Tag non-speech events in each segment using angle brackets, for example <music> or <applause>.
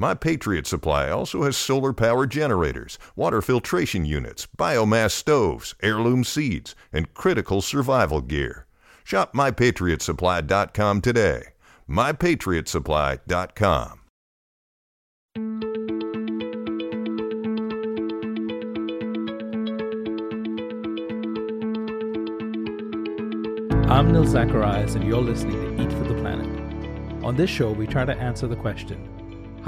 My Patriot Supply also has solar power generators, water filtration units, biomass stoves, heirloom seeds, and critical survival gear. Shop mypatriotsupply.com today. mypatriotsupply.com. I'm Nil Zacharias, and you're listening to Eat for the Planet. On this show, we try to answer the question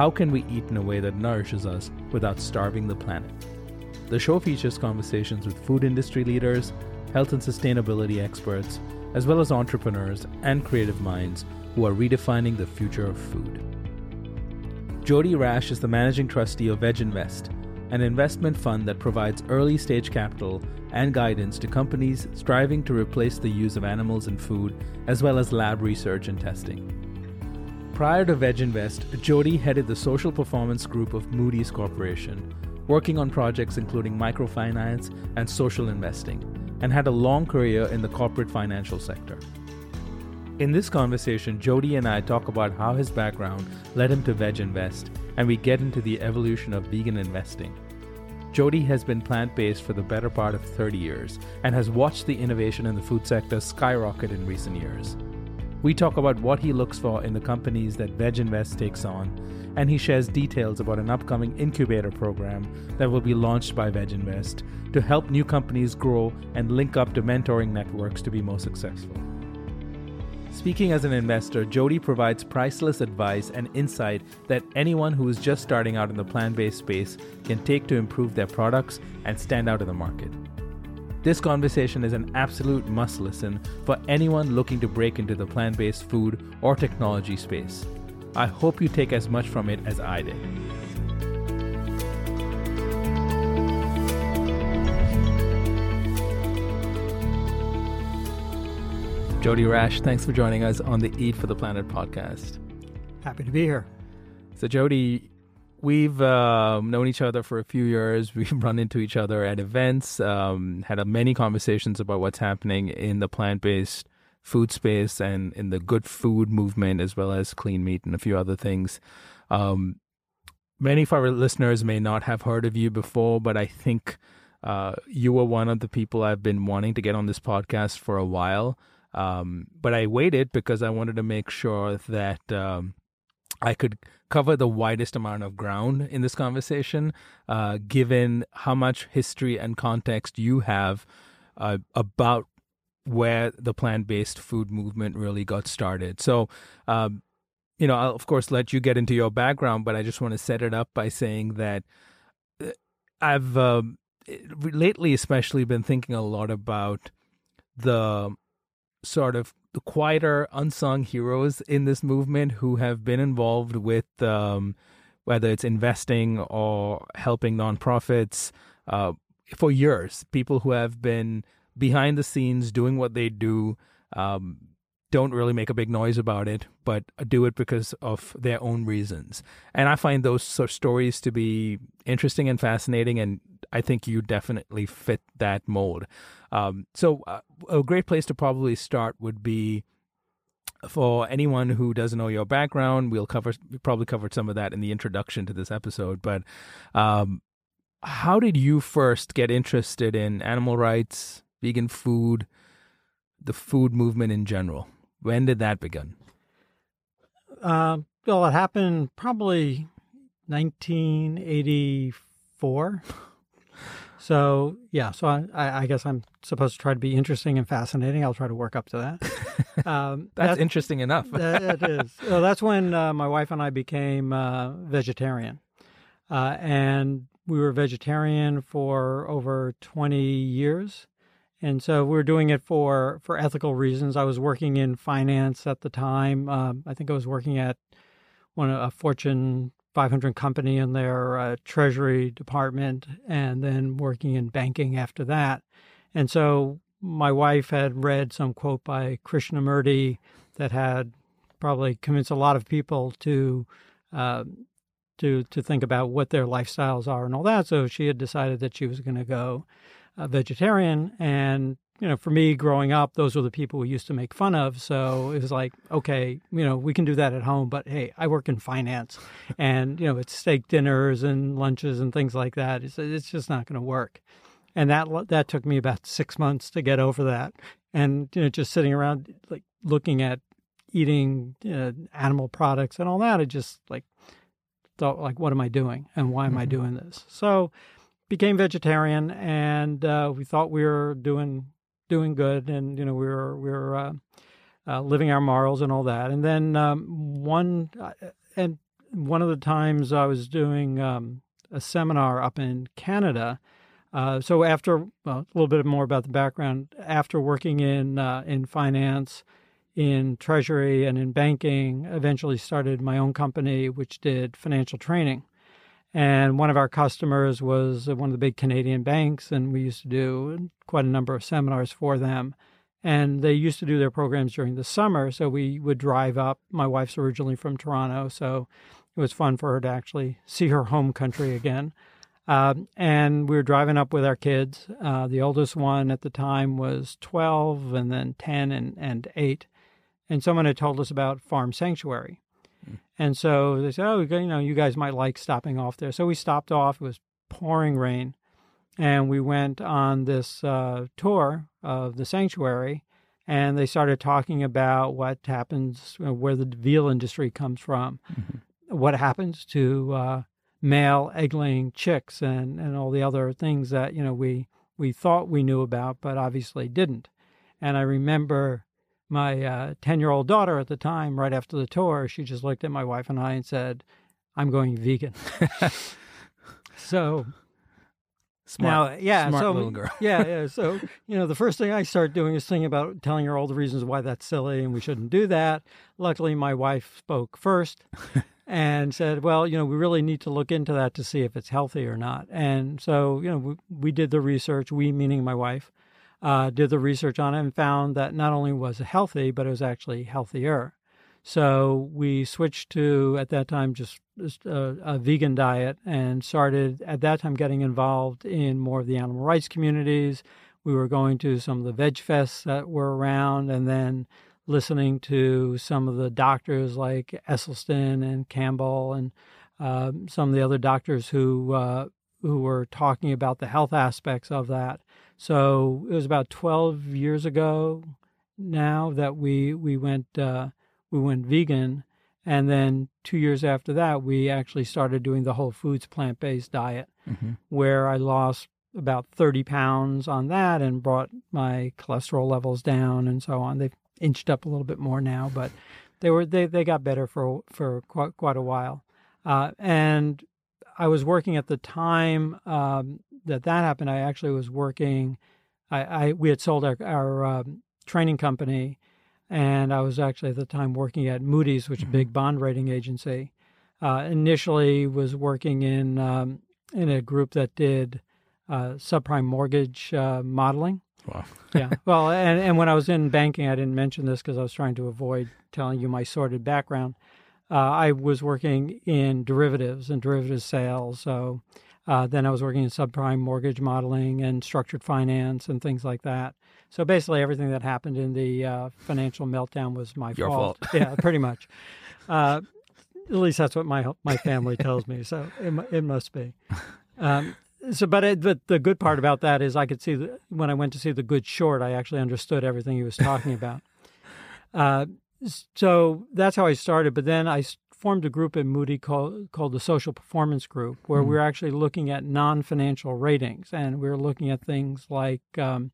how can we eat in a way that nourishes us without starving the planet? The show features conversations with food industry leaders, health and sustainability experts, as well as entrepreneurs and creative minds who are redefining the future of food. Jody Rasch is the managing trustee of VegInvest, an investment fund that provides early stage capital and guidance to companies striving to replace the use of animals in food, as well as lab research and testing. Prior to VegInvest, Jody headed the social performance group of Moody's Corporation, working on projects including microfinance and social investing, and had a long career in the corporate financial sector. In this conversation, Jody and I talk about how his background led him to VegInvest, and we get into the evolution of vegan investing. Jody has been plant based for the better part of 30 years and has watched the innovation in the food sector skyrocket in recent years. We talk about what he looks for in the companies that Veg Invest takes on, and he shares details about an upcoming incubator program that will be launched by Veg Invest to help new companies grow and link up to mentoring networks to be more successful. Speaking as an investor, Jody provides priceless advice and insight that anyone who is just starting out in the plant based space can take to improve their products and stand out in the market. This conversation is an absolute must listen for anyone looking to break into the plant based food or technology space. I hope you take as much from it as I did. Jody Rasch, thanks for joining us on the Eat for the Planet podcast. Happy to be here. So, Jody, We've uh, known each other for a few years. <laughs> We've run into each other at events, um, had many conversations about what's happening in the plant based food space and in the good food movement, as well as clean meat and a few other things. Um, many of our listeners may not have heard of you before, but I think uh, you were one of the people I've been wanting to get on this podcast for a while. Um, but I waited because I wanted to make sure that um, I could cover the widest amount of ground in this conversation, uh, given how much history and context you have uh, about where the plant based food movement really got started. So, um, you know, I'll of course let you get into your background, but I just want to set it up by saying that uh, I've um, lately, especially, been thinking a lot about the sort of the quieter unsung heroes in this movement who have been involved with um, whether it's investing or helping nonprofits uh, for years. People who have been behind the scenes doing what they do. Um, don't really make a big noise about it, but do it because of their own reasons. And I find those sort of stories to be interesting and fascinating, and I think you definitely fit that mold. Um, so, uh, a great place to probably start would be for anyone who doesn't know your background. We'll cover we probably covered some of that in the introduction to this episode, but um, how did you first get interested in animal rights, vegan food, the food movement in general? When did that begin? Uh, well, it happened probably 1984. <laughs> So yeah, so I, I guess I'm supposed to try to be interesting and fascinating. I'll try to work up to that. <laughs> Um, that's, that's, interesting enough. <laughs> that is. So that's when uh, my wife and I became uh, vegetarian, uh, and we were vegetarian for over 20 years. And so we were doing it for, for ethical reasons. I was working in finance at the time. Um, I think I was working at one a Fortune 500 company in their uh, treasury department, and then working in banking after that. And so my wife had read some quote by Krishnamurti that had probably convinced a lot of people to uh, to to think about what their lifestyles are and all that. So she had decided that she was going to go uh, vegetarian, and you know, for me growing up, those were the people we used to make fun of. So it was like, okay, you know, we can do that at home, but hey, I work in finance, <laughs> and you know, it's steak dinners and lunches and things like that. It's it's just not going to work, and that that took me about six months to get over that, and you know, just sitting around like looking at eating you know, animal products and all that, it just like thought like, what am I doing and why am mm-hmm. I doing this? So became vegetarian, and uh, we thought we were doing doing good, and you know we were we were uh, uh, living our morals and all that. And then um, one uh, and one of the times I was doing um, a seminar up in Canada. Uh, so after well, a little bit more about the background, after working in uh, in finance, in treasury, and in banking, eventually started my own company, which did financial training. And one of our customers was one of the big Canadian banks, and we used to do quite a number of seminars for them. And they used to do their programs during the summer, so we would drive up. My wife's originally from Toronto, so it was fun for her to actually see her home country again. Um, and we were driving up with our kids. Uh, the oldest one at the time was 12, and then 10 and, and 8. And someone had told us about Farm Sanctuary. And so they said, "Oh, you know, you guys might like stopping off there." So we stopped off. It was pouring rain, and we went on this uh, tour of the sanctuary. And they started talking about what happens, know, where the veal industry comes from, mm-hmm. what happens to uh, male egg-laying chicks, and, and all the other things that you know we we thought we knew about, but obviously didn't. And I remember my 10 uh, year old daughter at the time, right after the tour, she just looked at my wife and I and said, I'm going vegan. <laughs> so Smart, now, yeah, smart so little girl. yeah, yeah. <laughs> So you know, the first thing I start doing is thinking about telling her all the reasons why that's silly and we shouldn't do that. Luckily, my wife spoke first and said, "Well, you know, we really need to look into that to see if it's healthy or not." And so, you know, we, we did the research. We, meaning my wife, uh, did the research on it and found that not only was it healthy, but it was actually healthier. So we switched to, at that time, just, just a, a, vegan diet and started at that time getting involved in more of the animal rights communities. We were going to some of the veg fests that were around and then listening to some of the doctors like Esselstyn and Campbell and uh, some of the other doctors who uh, who were talking about the health aspects of that. So it was about 12 years ago now that we we went uh, we went vegan, and then two years after that we actually started doing the Whole Foods plant based diet, mm-hmm. where I lost about 30 pounds on that and brought my cholesterol levels down and so on. They've inched up a little bit more now, but they were they, they got better for for quite quite a while. Uh, and I was working at the time um, that that happened. I actually was working. I, I we had sold our, our um, training company, and I was actually at the time working at Moody's, which is a big mm-hmm. bond rating agency. Uh, initially, was working in um, in a group that did uh, subprime mortgage uh, modeling. Wow. yeah. <laughs> Well, and, and when I was in banking, I didn't mention this because I was trying to avoid telling you my sordid background. Uh, I was working in derivatives and derivative sales. So uh, then I was working in subprime mortgage modeling and structured finance and things like that. So basically, everything that happened in the uh, financial meltdown was my Your fault. fault. yeah, pretty <laughs> much. Uh, at least that's what my my family tells me. So it, it must be. Um, so, but it, but the good part about that is I could see the, when I went to see the Good Short, I actually understood everything he was talking about. Uh, so that's how I started. But then I formed a group at Moody called, called the Social Performance Group, where mm-hmm. we are actually looking at non financial ratings. And we are looking at things like, um,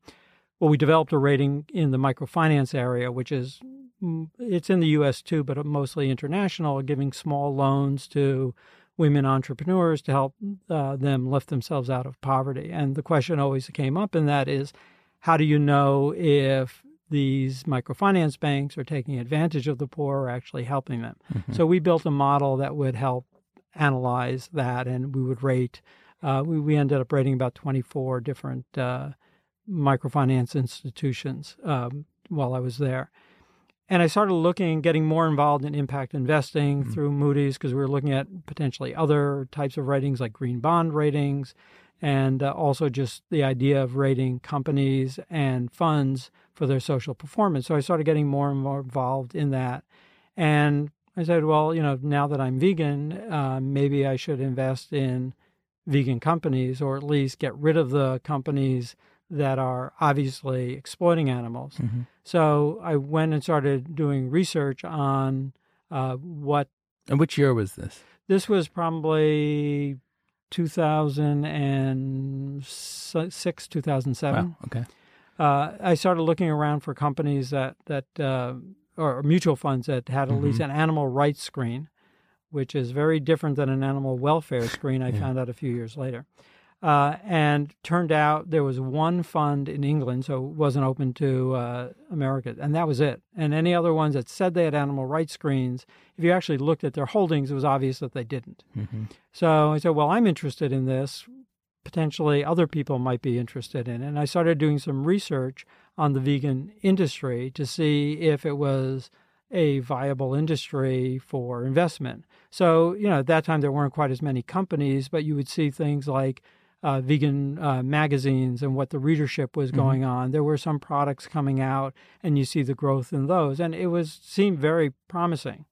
well, we developed a rating in the microfinance area, which is mm, it's in the U.S. too, but mostly international, giving small loans to women entrepreneurs to help uh, them lift themselves out of poverty. And the question always came up in that is, how do you know if these microfinance banks are taking advantage of the poor or actually helping them? Mm-hmm. So we built a model that would help analyze that, and we would rate. Uh, we, we ended up rating about 24 different uh, microfinance institutions um, while I was there. And I started looking, getting more involved in impact investing mm-hmm. through Moody's because we were looking at potentially other types of ratings like green bond ratings and uh, also just the idea of rating companies and funds for their social performance. So I started getting more and more involved in that. And I said, well, you know, now that I'm vegan, uh, maybe I should invest in vegan companies or at least get rid of the companies that are obviously exploiting animals. Mm-hmm. So I went and started doing research on uh, what. And which year was this? This was probably 2006, 2007. Wow, okay. Uh, I started looking around for companies that that uh, or mutual funds that had at mm-hmm. least an animal rights screen, which is very different than an animal welfare screen. I yeah. found out a few years later. Uh, and turned out there was one fund in England, so it wasn't open to uh, America, and that was it. And any other ones that said they had animal rights screens, if you actually looked at their holdings, it was obvious that they didn't. Mm-hmm. So I said, well, I'm interested in this. Potentially, other people might be interested in it. And I started doing some research on the vegan industry to see if it was a viable industry for investment. So, you know, at that time there weren't quite as many companies, but you would see things like uh, vegan uh, magazines and what the readership was mm-hmm. going mm-hmm. on. There were some products coming out, and you see the growth in those, and it was seemed very promising.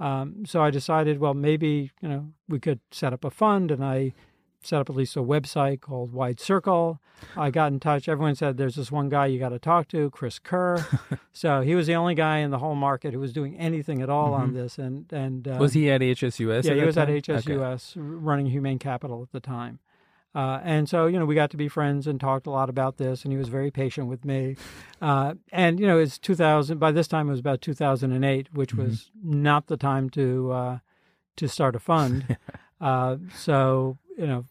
Um, so I decided, well, maybe you know we could set up a fund, and I set up at least a website called Wide Circle. I got in touch. Everyone said there's this one guy you got to talk to, Chris Kerr. <laughs> so he was the only guy in the whole market who was doing anything at all mm-hmm. on this. And and uh, was he at HSUS? Yeah, he was time? at HSUS okay. running Humane Capital at the time. Uh, and so, you know, we got to be friends and talked a lot about this, and he was very patient with me. Uh, and, you know, it's 2000, by this time it was about 2008, which mm-hmm. was not the time to, uh, to start a fund. <laughs> Uh, so, you know,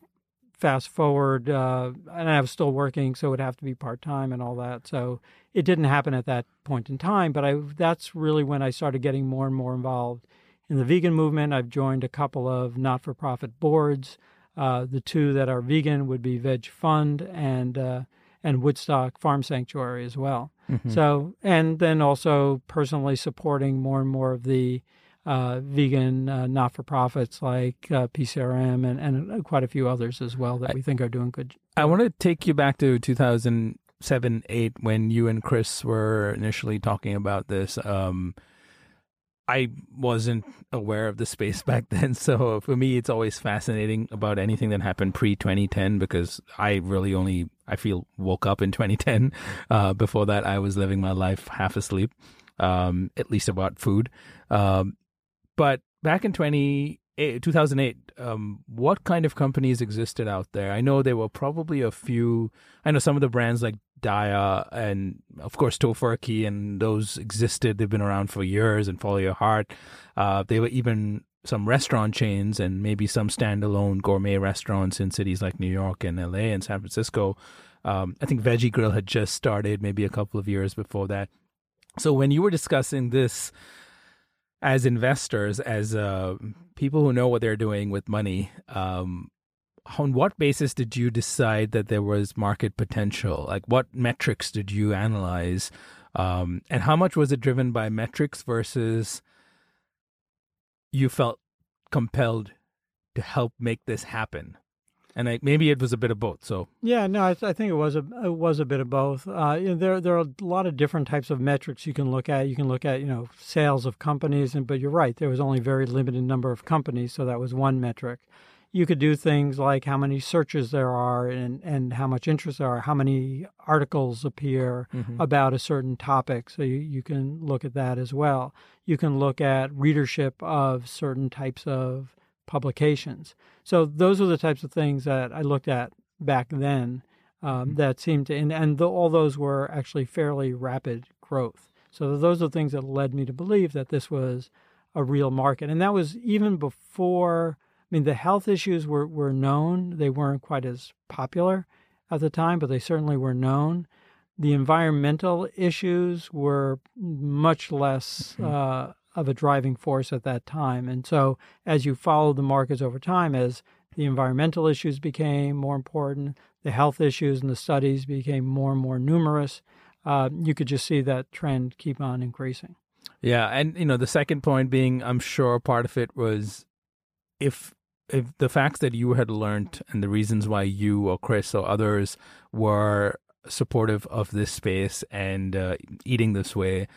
fast forward, uh, and I was still working, so it would have to be part time and all that. So it didn't happen at that point in time, but I, that's really when I started getting more and more involved in the vegan movement. I've joined a couple of not for profit boards. Uh, the two that are vegan would be Veg Fund and uh, and Woodstock Farm Sanctuary as well. Mm-hmm. So and then also personally supporting more and more of the uh, vegan uh, not for profits like uh, PCRM and, and quite a few others as well that I, we think are doing good. I want to take you back to 2007 8 when you and Chris were initially talking about this. Um, I wasn't aware of the space <laughs> back then. So for me, it's always fascinating about anything that happened pre 2010 because I really only, I feel, woke up in <laughs> 2010. Uh, before that, I was living my life half asleep, um, at least about food. Um, but back in 20, 2008, um, what kind of companies existed out there? I know there were probably a few. I know some of the brands like Daiya and of course Tofurky and those existed. They've been around for years and Follow Your Heart. Uh, they were even some restaurant chains and maybe some standalone gourmet restaurants in cities like New York and LA and San Francisco. Um, I think Veggie Grill had just started maybe a couple of years before that. So when you were discussing this as investors, as uh, people who know what they're doing with money, um, on what basis did you decide that there was market potential? Like, what metrics did you analyze? Um, and how much was it driven by metrics versus you felt compelled to help make this happen? And I, maybe it was a bit of both. So yeah, no, I, I think it was a it was a bit of both. Uh, you know, there there are a lot of different types of metrics you can look at. You can look at you know sales of companies, and but you're right, there was only very limited number of companies, so that was one metric you could do things like how many searches there are and, and how much interest there are, how many articles appear Mhm. about a certain topic. So you, you can look at that as well. You can look at readership of certain types of publications. So those are the types of things that I looked at back then um, that seemed to, and, and the, all those were actually fairly rapid growth. So those are the things that led me to believe that this was a real market. And that was even before, mean, the health issues were, were known. They weren't quite as popular at the time, but they certainly were known. The environmental issues were much less uh, of a driving force at that time. And so as you follow the markets over time, as the environmental issues became more important, the health issues and the studies became more and more numerous, uh, you could just see that trend keep on increasing. Yeah, and you know the second point being, I'm sure part of it was if if the facts that you had learned and the reasons why you or Chris or others were supportive of this space and uh, eating this way,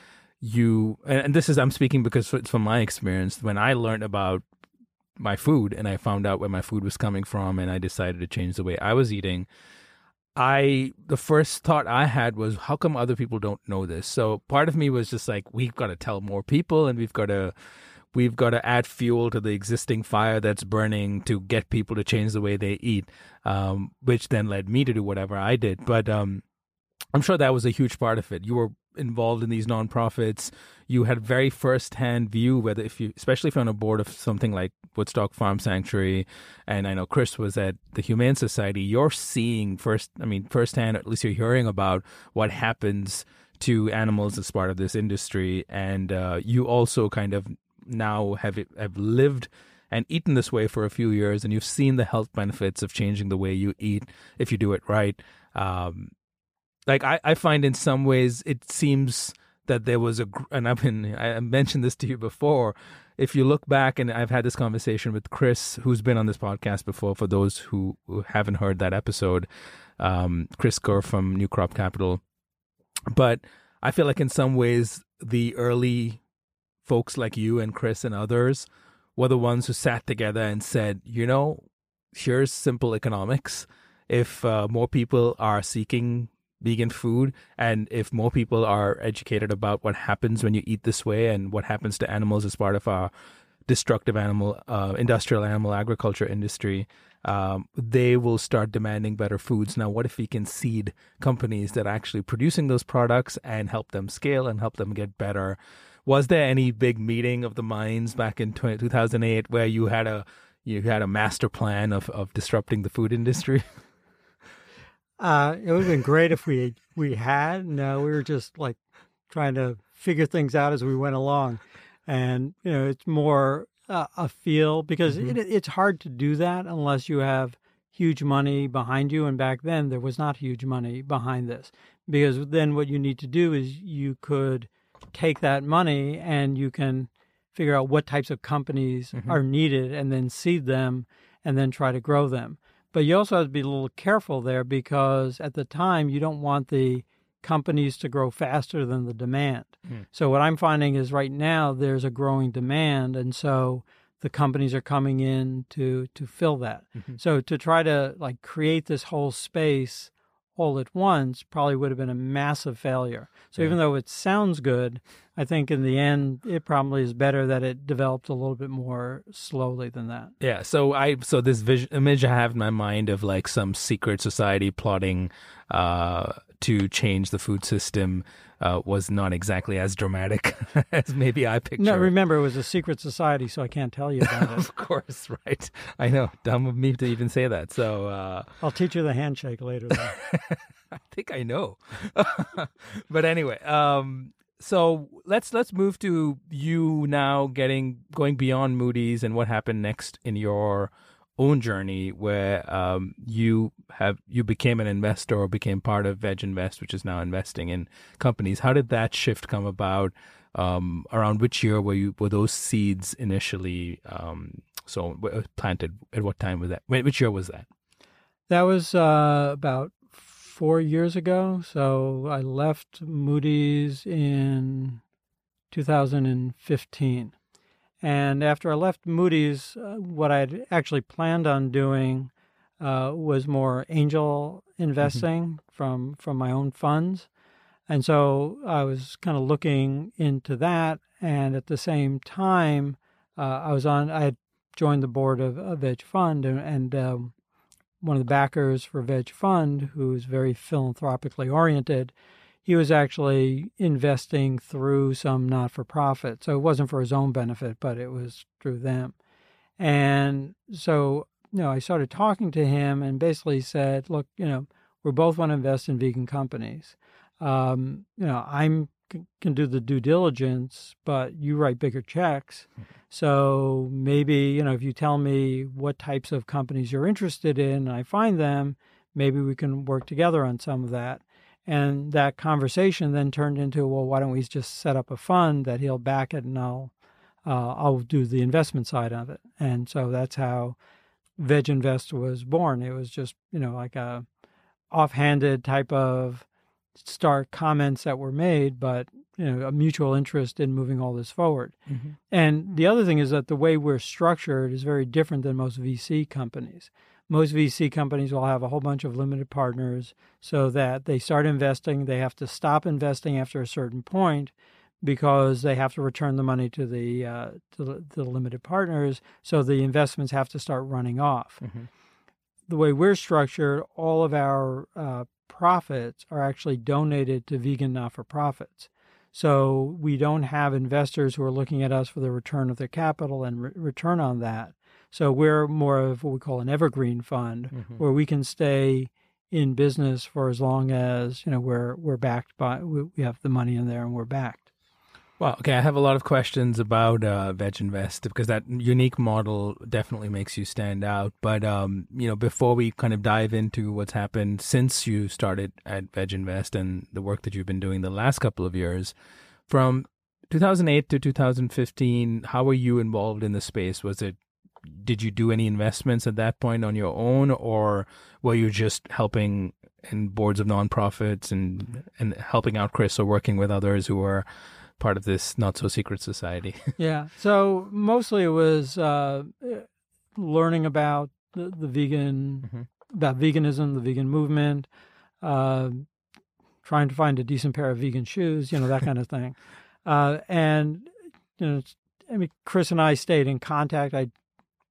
you and, and this is I'm speaking because it's from my experience. When I learned about my food and I found out where my food was coming from, and I decided to change the way I was eating. I the first thought I had was how come other people don't know this? So part of me was just like we've got to tell more people and we've got to we've got to add fuel to the existing fire that's burning to get people to change the way they eat, um, which then led me to do whatever I did. But um, I'm sure that was a huge part of it. You were involved in these nonprofits. You had very first-hand view whether if you, especially if you're on a board of something like Woodstock Farm Sanctuary, and I know Chris was at the Humane Society. You're seeing first, I mean, firsthand, at least you're hearing about what happens to animals as part of this industry, and uh, you also kind of now have have lived and eaten this way for a few years, and you've seen the health benefits of changing the way you eat if you do it right. Um, like I, I find in some ways it seems that there was a and I've been I mentioned this to you before. If you look back and I've had this conversation with Chris, who's been on this podcast before, for those who, who haven't heard that episode, um, Chris Kerr from New Crop Capital. But I feel like in some ways the early folks like you and Chris and others were the ones who sat together and said, you know, here's simple economics. If uh, more people are seeking vegan food and if more people are educated about what happens when you eat this way and what happens to animals as part of our destructive animal uh, industrial animal agriculture industry um, they will start demanding better foods now what if we can seed companies that are actually producing those products and help them scale and help them get better was there any big meeting of the minds back in 20, 2008 where you had a you had a master plan of, of disrupting the food industry <laughs> Uh, it would have been great if we we had. No, we were just like trying to figure things out as we went along, and you know, it's more uh, a feel because Mhm. it, it's hard to do that unless you have huge money behind you. And back then, there was not huge money behind this because then what you need to do is you could take that money and you can figure out what types of companies Mhm. are needed and then seed them and then try to grow them. But you also have to be a little careful there because at the time you don't want the companies to grow faster than the demand. Mm. So what I'm finding is right now there's a growing demand and so the companies are coming in to to fill that. Mhm. So to try to like create this whole space all at once probably would have been a massive failure. So even though it sounds good, I think in the end it probably is better that it developed a little bit more slowly than that. Yeah, so I so this vision, image I have in my mind of like some secret society plotting uh, to change the food system uh, was not exactly as dramatic <laughs> as maybe I pictured. No, remember it was a secret society, so I can't tell you about <laughs> it. of course, right? I know, dumb of me to even say that. So uh, I'll teach you the handshake later. <laughs> I think I know. but anyway, um, so let's let's move to you now getting going beyond Moody's and what happened next in your own journey where um, you have you became an investor or became part of Veg Invest, which is now investing in companies. How did that shift come about? Um, around which year were you were those seeds initially um, so planted? At what time was that? Wh- Which year was that? That was uh, about four years ago. So I left Moody's in 2015. And after I left Moody's, uh, what I'd actually planned on doing uh, was more angel investing mm-hmm. from from my own funds, and so I was kind of looking into that. And at the same time, uh, I was on. I had joined the board of a Veg Fund, and, and um, one of the backers for Veg Fund, who's very philanthropically oriented, he was actually investing through some not for profit. So it wasn't for his own benefit, but it was through them. And so, you know, I started talking to him and basically said, look, you know, we both want to invest in vegan companies. Um, you know, I'm can do the due diligence, but you write bigger checks. Mm-hmm. So maybe, you know, if you tell me what types of companies you're interested in, and I find them, maybe we can work together on some of that. And that conversation then turned into, well, why don't we just set up a fund that he'll back it and I'll uh, I'll do the investment side of it. And so that's how Veg Invest was born. It was just, you know, like a offhanded type of start comments that were made, but you know, a mutual interest in moving all this forward. Mm-hmm. And the other thing is that the way we're structured is very different than most VC companies. Most VC companies will have a whole bunch of limited partners so that they start investing, they have to stop investing after a certain point because they have to return the money to the uh, to the, the limited partners. So the investments have to start running off. Mm-hmm. The way we're structured, all of our uh, profits are actually donated to vegan not for profits. So we don't have investors who are looking at us for the return of their capital and re- return on that. So we're more of what we call an evergreen fund, mm-hmm. where we can stay in business for as long as you know we're we're backed by we, we have the money in there and we're backed. Well, okay, I have a lot of questions about uh, Veg Invest because that unique model definitely makes you stand out. But um, you know, before we kind of dive into what's happened since you started at Veg Invest and the work that you've been doing the last couple of years, from 2008 to 2015, how were you involved in the space? Was it did you do any investments at that point on your own, or were you just helping in boards of nonprofits and and helping out Chris or working with others who were part of this not so secret society. <laughs> yeah. So mostly it was uh, learning about the, the vegan, mm-hmm. about veganism, the vegan movement, uh, trying to find a decent pair of vegan shoes, you know, that kind of thing. Uh, and, you know, I mean, Chris and I stayed in contact. I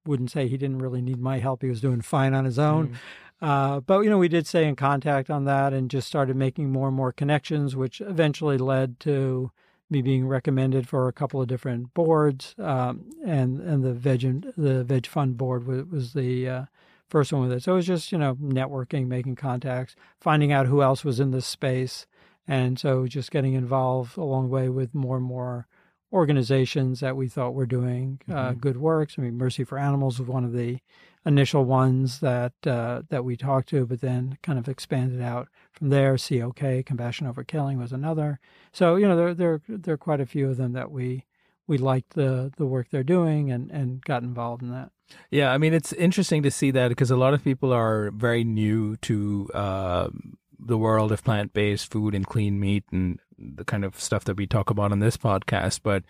wouldn't say he didn't really need my help. He was doing fine on his own. Mm. Uh, but you know, we did stay in contact on that, and just started making more and more connections, which eventually led to me being recommended for a couple of different boards, um, and and the veg the veg fund board was, was the uh, first one with it. So it was just you know networking, making contacts, finding out who else was in this space, and so just getting involved along the way with more and more organizations that we thought were doing uh, mm-hmm. good works. I mean, Mercy for Animals was one of the initial ones that uh, that we talked to, but then kind of expanded out from there. COK, Compassion Over Killing, was another. So you know, there there there are quite a few of them that we we liked the the work they're doing and and got involved in that. Yeah, I mean, it's interesting to see that because a lot of people are very new to. Uh, the world of plant-based food and clean meat and the kind of stuff that we talk about on this podcast, but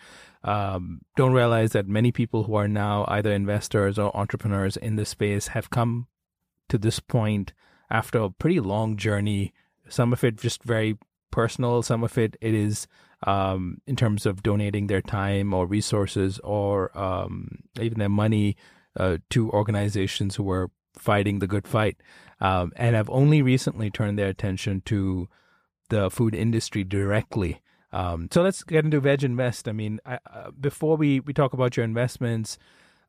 um, don't realize that many people who are now either investors or entrepreneurs in this space have come to this point after a pretty long journey. Some of it just very personal, some of it it is um, in terms of donating their time or resources or um, even their money uh, to organizations who are fighting the good fight, um, and have only recently turned their attention to the food industry directly. Um, so let's get into Veg Invest. I mean, I, uh, before we, we talk about your investments,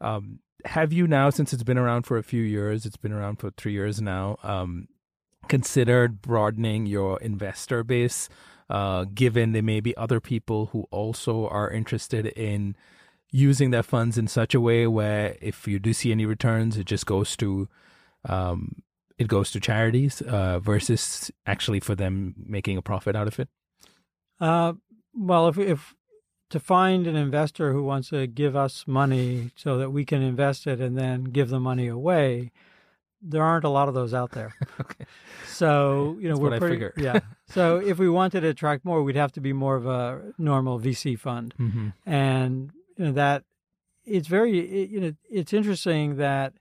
um, have you now, since it's been around for a few years, it's been around for three years now, um, considered broadening your investor base, uh, given there may be other people who also are interested in using their funds in such a way where if you do see any returns, it just goes to um, it goes to charities uh, versus actually for them making a profit out of it? Uh, well, if, if to find an investor who wants to give us money so that we can invest it and then give the money away, there aren't a lot of those out there. <laughs> okay. So you know That's we're pretty yeah. <laughs> So if we wanted to attract more, we'd have to be more of a normal VC fund, mm-hmm. and you know, that it's very it, you know it's interesting that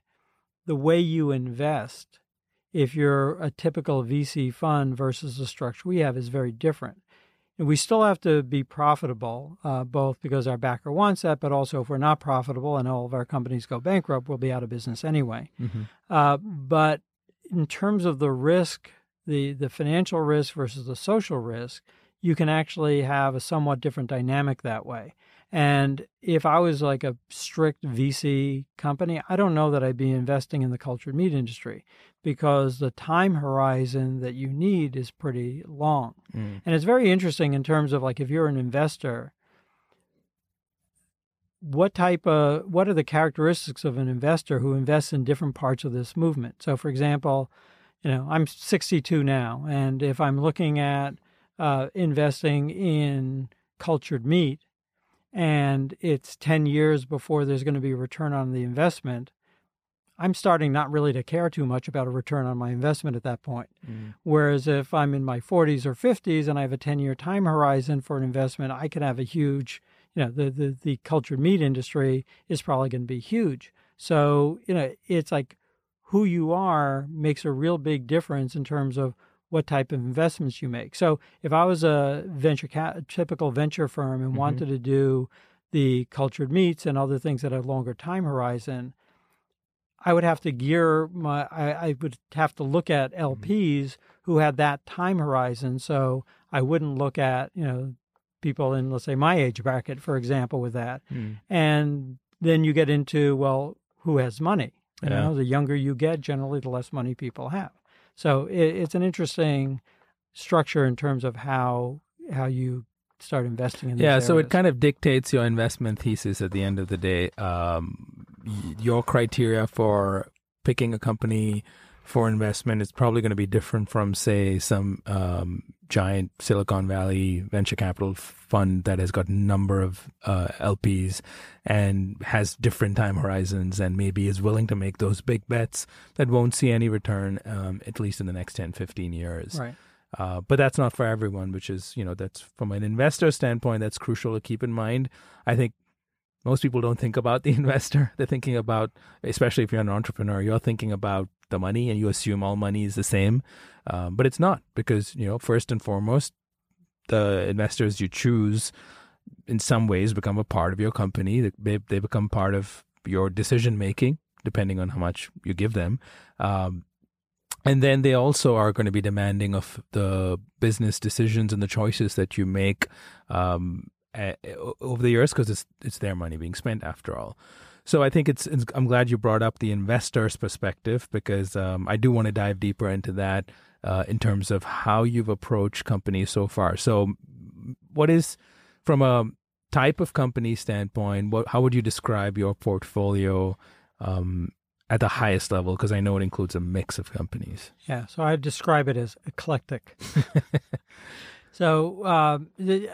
the way you invest if you're a typical VC fund versus the structure we have is very different. And we still have to be profitable, uh, both because our backer wants that, but also if we're not profitable and all of our companies go bankrupt, we'll be out of business anyway. Mm-hmm. Uh, but in terms of the risk, the the financial risk versus the social risk, you can actually have a somewhat different dynamic that way. And if I was like a strict VC company, I don't know that I'd be investing in the cultured meat industry because the time horizon that you need is pretty long. Mm. And it's very interesting in terms of like if you're an investor, what type of what are the characteristics of an investor who invests in different parts of this movement? So for example, you know, I'm 62 now, and if I'm looking at uh, investing in cultured meat, and it's 10 years before there's going to be a return on the investment, I'm starting not really to care too much about a return on my investment at that point. Mm. Whereas if I'm in my 40s or 50s and I have a 10 year time horizon for an investment, I can have a huge, you know, the, the, the cultured meat industry is probably going to be huge. So, you know, it's like who you are makes a real big difference in terms of what type of investments you make. So if I was a venture ca- typical venture firm and Mhm. wanted to do the cultured meats and other things that have longer time horizon, I would have to gear my I, I would have to look at LPs who had that time horizon. So I wouldn't look at, you know, people in let's say my age bracket, for example, with that. Mm. And then you get into, well, who has money? You Yeah. know, the younger you get, generally the less money people have. So it, it's an interesting structure in terms of how how you start investing in Yeah, so it kind of dictates your investment thesis at the end of the day. Um, y- your criteria for picking a company for investment is probably going to be different from, say, some um, giant Silicon Valley venture capital fund that has got a number of uh, LPs and has different time horizons and maybe is willing to make those big bets that won't see any return, um, at least in the next 10, 15 years. right. Uh, but that's not for everyone, which is, you know, that's from an investor standpoint, that's crucial to keep in mind. I think most people don't think about the <laughs> investor. They're thinking about, especially if you're an entrepreneur, you're thinking about the money and you assume all money is the same. Um, but it's not because, you know, first and foremost, the investors you choose in some ways become a part of your company. They, they become part of your decision making, depending on how much you give them. Um, and then they also are going to be demanding of the business decisions and the choices that you make um, over the years because it's it's their money being spent after all. So I think it's, it's I'm glad you brought up the investor's perspective because um, I do want to dive deeper into that uh, in terms of how you've approached companies so far. So what is from a type of company standpoint? What how would you describe your portfolio? Um, at the highest level, because I know it includes a mix of companies. Yeah, so I describe it as eclectic. <laughs> so um, the,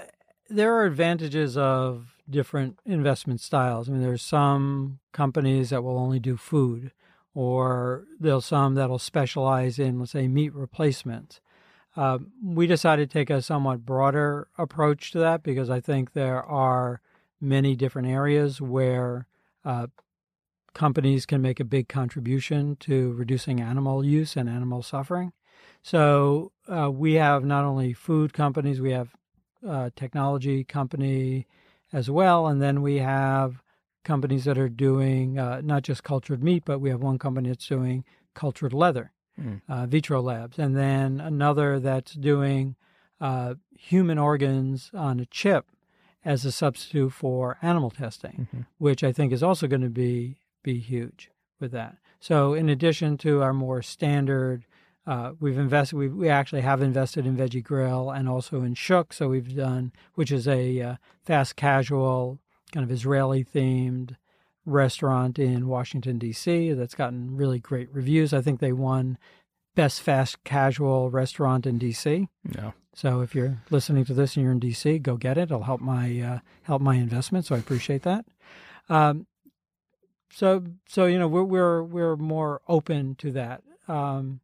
there are advantages of different investment styles. I mean, there's some companies that will only do food, or there's some that'll specialize in, let's say, meat replacement. Uh, we decided to take a somewhat broader approach to that because I think there are many different areas where uh, companies can make a big contribution to reducing animal use and animal suffering. So uh, we have not only food companies, we have uh, technology company as well, and then we have companies that are doing uh, not just cultured meat, but we have one company that's doing cultured leather, Mm. uh, Vitro Labs, and then another that's doing uh, human organs on a chip as a substitute for animal testing, Mhm. which I think is also going to be be huge with that. So in addition to our more standard, uh, we've invested. We we actually have invested in Veggie Grill and also in Shouk. So we've done, which is a uh, fast casual kind of Israeli themed restaurant in Washington D.C. that's gotten really great reviews. I think they won best fast casual restaurant in D.C. Yeah. So if you're listening to this and you're in DC, go get it. It'll help my uh, help my investment. So I appreciate that. Um, so so you know we're we're we're more open to that, um,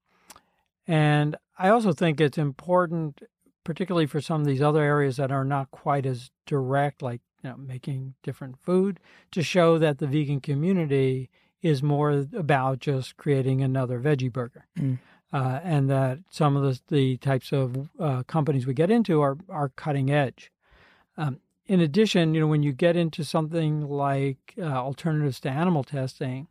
and I also think it's important, particularly for some of these other areas that are not quite as direct, like you know, making different food to show that the vegan community is more about just creating another veggie burger. Mm. Uh, and that some of the, the types of uh, companies we get into are, are cutting edge. Um, in addition, you know, when you get into something like uh, alternatives to animal testing,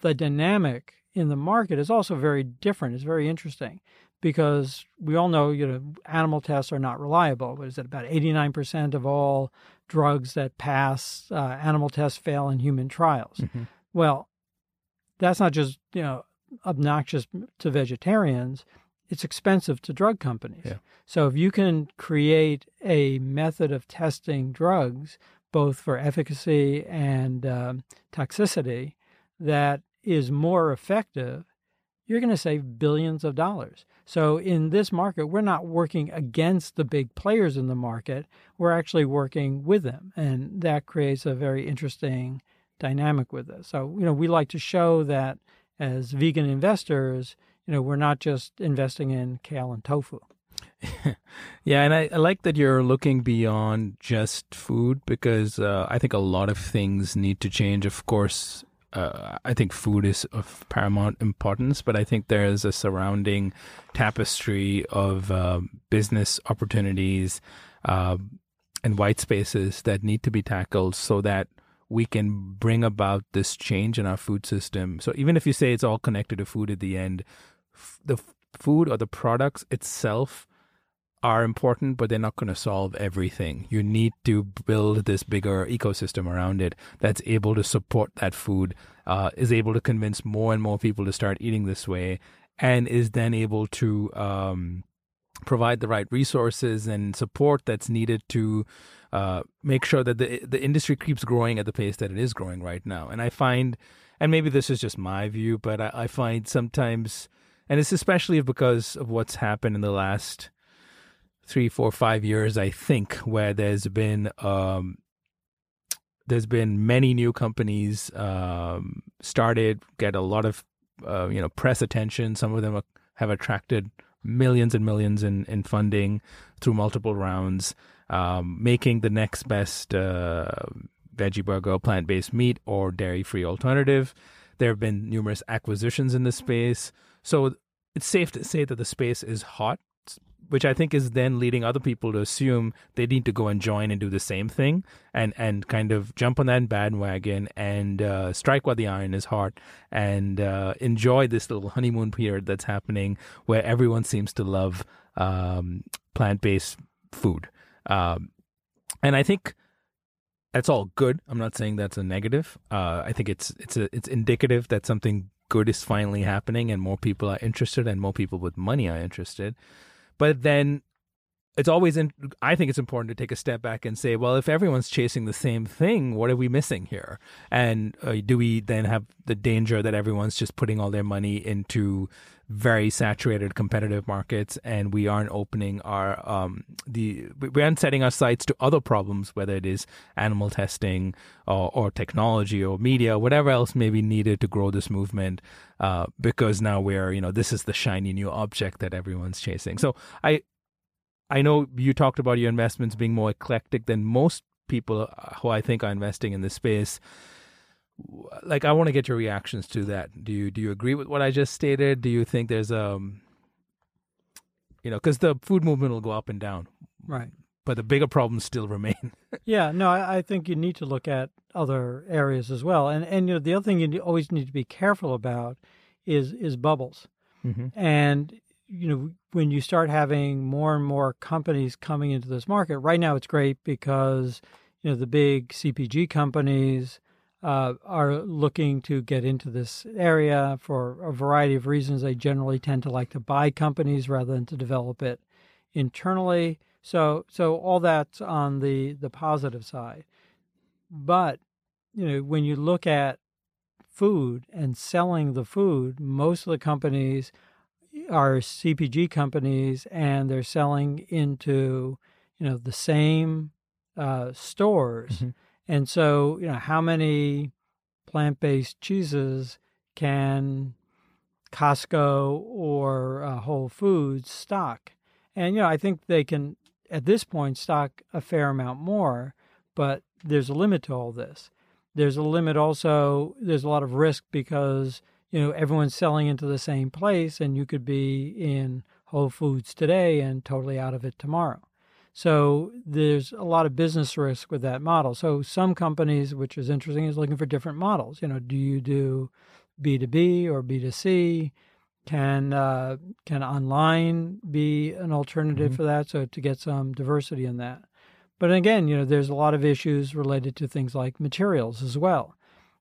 the dynamic in the market is also very different. It's very interesting because we all know, you know, animal tests are not reliable. What is it? About 89% of all drugs that pass uh, animal tests fail in human trials. Mm-hmm. Well, that's not just, you know, obnoxious to vegetarians, it's expensive to drug companies. Yeah. So if you can create a method of testing drugs, both for efficacy and um, toxicity, that is more effective, you're going to save billions of dollars. So in this market, we're not working against the big players in the market. We're actually working with them. And that creates a very interesting dynamic with this. So, you know, we like to show that as vegan investors, you know, we're not just investing in kale and tofu. <laughs> yeah, and I, I, like that you're looking beyond just food because uh, I think a lot of things need to change. Of course, uh, I think food is of paramount importance, but I think there's a surrounding tapestry of uh, business opportunities uh, and white spaces that need to be tackled so that we can bring about this change in our food system. So even if you say it's all connected to food at the end, f- the f- food or the products itself are important, but they're not going to solve everything. You need to build this bigger ecosystem around it that's able to support that food, uh, is able to convince more and more people to start eating this way, and is then able to um, provide the right resources and support that's needed to uh, make sure that the the industry keeps growing at the pace that it is growing right now. And I find, and maybe this is just my view, but I, I find sometimes, and it's especially because of what's happened in the last three, four, five years, I think, where there's been um, there's been many new companies um, started, get a lot of uh, you know press attention. Some of them have attracted millions and millions in, in funding through multiple rounds um, making the next best uh, veggie burger, plant based meat, or dairy free alternative. There have been numerous acquisitions in the space. So it's safe to say that the space is hot, which I think is then leading other people to assume they need to go and join and do the same thing and, and kind of jump on that bandwagon and uh, strike while the iron is hot and uh, enjoy this little honeymoon period that's happening where everyone seems to love um, plant based food. Um, and I think that's all good. I'm not saying that's a negative. Uh, I think it's it's a, it's indicative that something good is finally happening and more people are interested and more people with money are interested. But then it's always in, I think it's important to take a step back and say, well, if everyone's chasing the same thing, what are we missing here? And uh, do we then have the danger that everyone's just putting all their money into very saturated competitive markets and we aren't opening our um, the we aren't setting our sights to other problems whether it is animal testing or, or technology or media whatever else may be needed to grow this movement uh, because now we're you know this is the shiny new object that everyone's chasing. So i i know you talked about your investments being more eclectic than most people who i think are investing in this space like I want to get your reactions to that. Do you do you agree with what I just stated? Do you think there's um you know, because the food movement will go up and down, right? But the bigger problems still remain. <laughs> yeah, no, I, I, think you need to look at other areas as well, and and you know the other thing you always need to be careful about is is bubbles, mm-hmm. and you know when you start having more and more companies coming into this market. Right now, it's great because you know the big CPG companies uh, are looking to get into this area for a variety of reasons. They generally tend to like to buy companies rather than to develop it internally. So, so all that's on the the positive side. But you know, when you look at food and selling the food, most of the companies are CPG companies, and they're selling into you know the same uh, stores. Mm-hmm and so, you know, how many plant based cheeses can Costco or uh, Whole Foods stock? And, you know, I think they can, at this point, stock a fair amount more. but there's a limit to all this. There's a limit also, there's a lot of risk because, you know, everyone's selling into the same place and you could be in Whole Foods today and totally out of it tomorrow. So there's a lot of business risk with that model. So some companies, which is interesting, is looking for different models. You know, do you do B2B or B2C? Can uh, can online be an alternative Mm-hmm. for that? So to get some diversity in that. But again, you know, there's a lot of issues related to things like materials as well.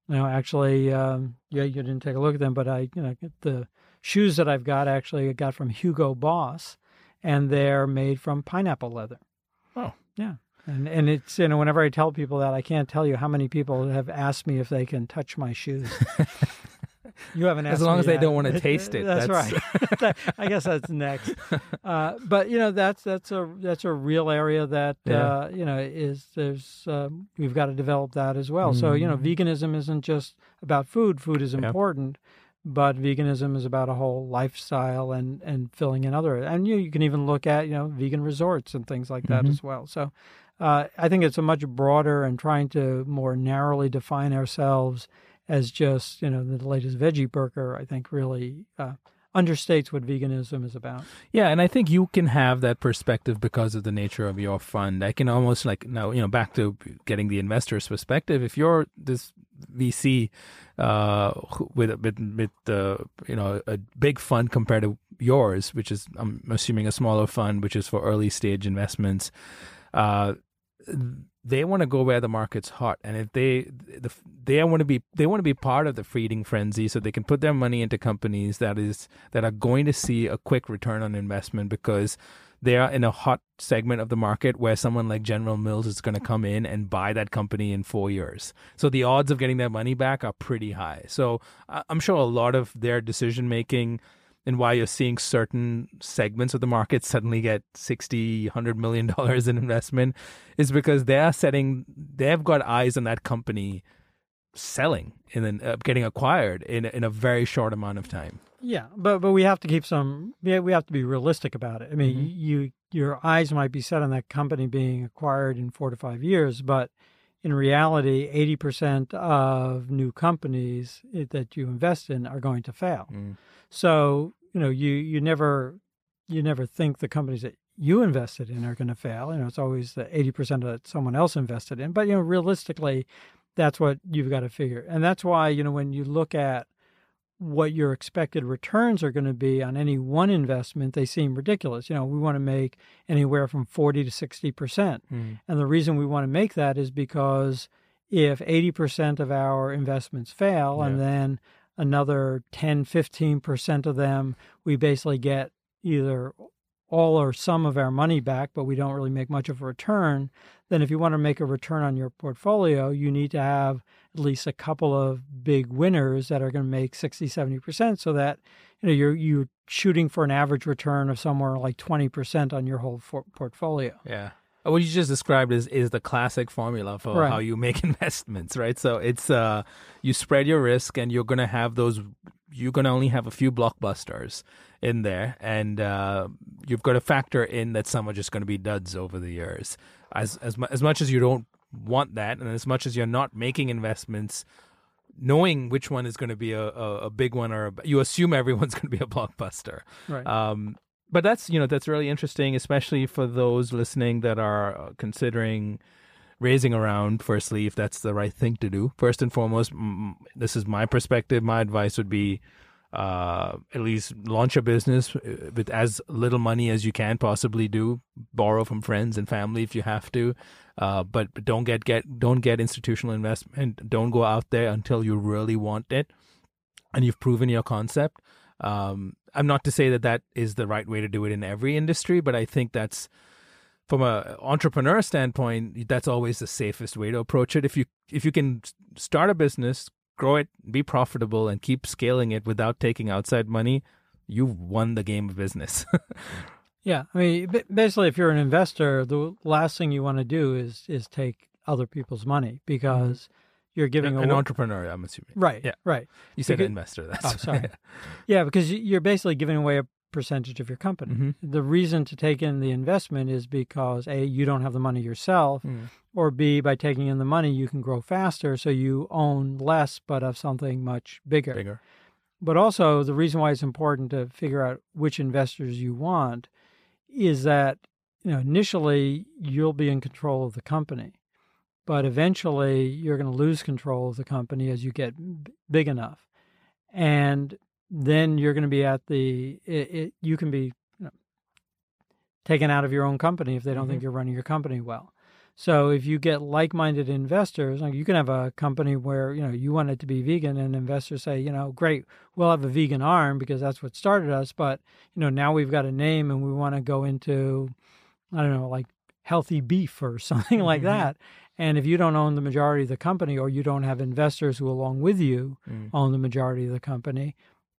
You know, actually, um, yeah, you didn't take a look at them, but I, you know, the shoes that I've got actually I got from Hugo Boss, and they're made from pineapple leather. Oh. yeah. And and it's you know whenever I tell people that I can't tell you how many people have asked me if they can touch my shoes. <laughs> you haven't asked As long as they don't wanna <laughs> taste it, That's, that's- right. <laughs> I guess that's next. Uh, but you know that's that's a that's a real area that Yeah. uh, you know is there's um, we've got to develop that as well. So you know Mhm. veganism isn't just about food. Food is important, but veganism is about a whole lifestyle and and filling in other and you you can even look at you know vegan resorts and things like that Mhm. as well. So uh, I think it's a much broader and trying to more narrowly define ourselves as just you know the latest veggie burger. I think really uh, understates what veganism is about. Yeah, and I think you can have that perspective because of the nature of your fund. I can almost like now, you know, back to getting the investor's perspective. If you're this VC uh, with with with uh, you know a big fund compared to yours, which is I'm assuming a smaller fund, which is for early stage investments. Uh, they want to go where the market's hot, and if they the, they want to be they want to be part of the feeding frenzy, so they can put their money into companies that is that are going to see a quick return on investment because they are in a hot segment of the market where someone like General Mills is going to come in and buy that company in four years. So the odds of getting their money back are pretty high. So I'm sure a lot of their decision making and why you're seeing certain segments of the market suddenly get 60 100 million <laughs> dollars in investment is because they're setting they've got eyes on that company selling and then uh, getting acquired in in a very short amount of time Yeah, but but we have to keep some. Yeah, we have to be realistic about it. I mean, Mhm. you your eyes might be set on that company being acquired in four to five years, but in reality, eighty percent of new companies that you invest in are going to fail. Mm. So you know, you you never you never think the companies that you invested in are going to fail. You know, it's always the eighty percent that someone else invested in. But you know, realistically, that's what you've got to figure, and that's why you know when you look at what your expected returns are going to be on any one investment, they seem ridiculous. You know, we want to make anywhere from 40 to 60%. Mm. And the reason we want to make that is because if 80% of our investments fail and then another 10, 15% of them, we basically get either all or some of our money back, but we don't really make much of a return, then if you want to make a return on your portfolio, you need to have at least a couple of big winners that are going to make 60, 70% so that you know you're you're shooting for an average return of somewhere like 20% on your whole for- portfolio. Yeah. Uh, What you just described is is the classic formula for Right. how you make <laughs> investments, right? So it's uh you spread your risk and you're gonna have those you're gonna only have a few blockbusters in there and uh you've got to factor in that some are just gonna be duds over the years. As as as much as you don't want that and as much as you're not making investments knowing which one is going to be a, a, a big one or a, you assume everyone's <laughs> going to be a blockbuster Right. um, but that's you know that's really interesting, especially for those listening that are uh, considering raising around. Firstly, if that's the right thing to do. First and foremost, this is my perspective. My advice would be uh, at least launch a business uh, with as little money as you can possibly do. Borrow from friends and family if you have to, uh, but, but don't get get don't get institutional investment. Don't go out there until you really want it and you've proven your concept. Um, I'm not to say that that is the right way to do it in every industry, but I think that's from a entrepreneur standpoint, that's always the safest way to approach it. If you if you can start a business, grow it, be profitable, and keep scaling it without taking outside money, you've won the game of business. <laughs> Yeah, I mean, basically, if you're an investor, the last thing you want to do is is take other people's money mm-hmm. because you're giving An away. entrepreneur, I'm assuming. Right. Yeah. right. You said Because- investor. That's Oh, <laughs> sorry. Yeah, because you- you're basically giving away a percentage of your company. Mhm. The reason to take in the investment is because A, you don't have the money yourself, Mm. or B, by taking in the money, you can grow faster, so you own less but of something much bigger. Bigger. But also, the reason why it's important to figure out which investors you want is that you know initially you'll be in control of the company, but eventually you're going to lose control of the company as you get b- big enough, and then you're going to be at the it, it, you can be you know, taken out of your own company if they don't think you're running your company well. So if you get like-minded investors, like you can have a company where you know you want it to be vegan, and investors say, you know, great, we'll have a vegan arm because that's what started us, but you know now we've got a name and we want to go into, I don't know, like healthy beef or <laughs> something like Mhm. that. And if you don't own the majority of the company, or you don't have investors who, along with you, Mm. own the majority of the company,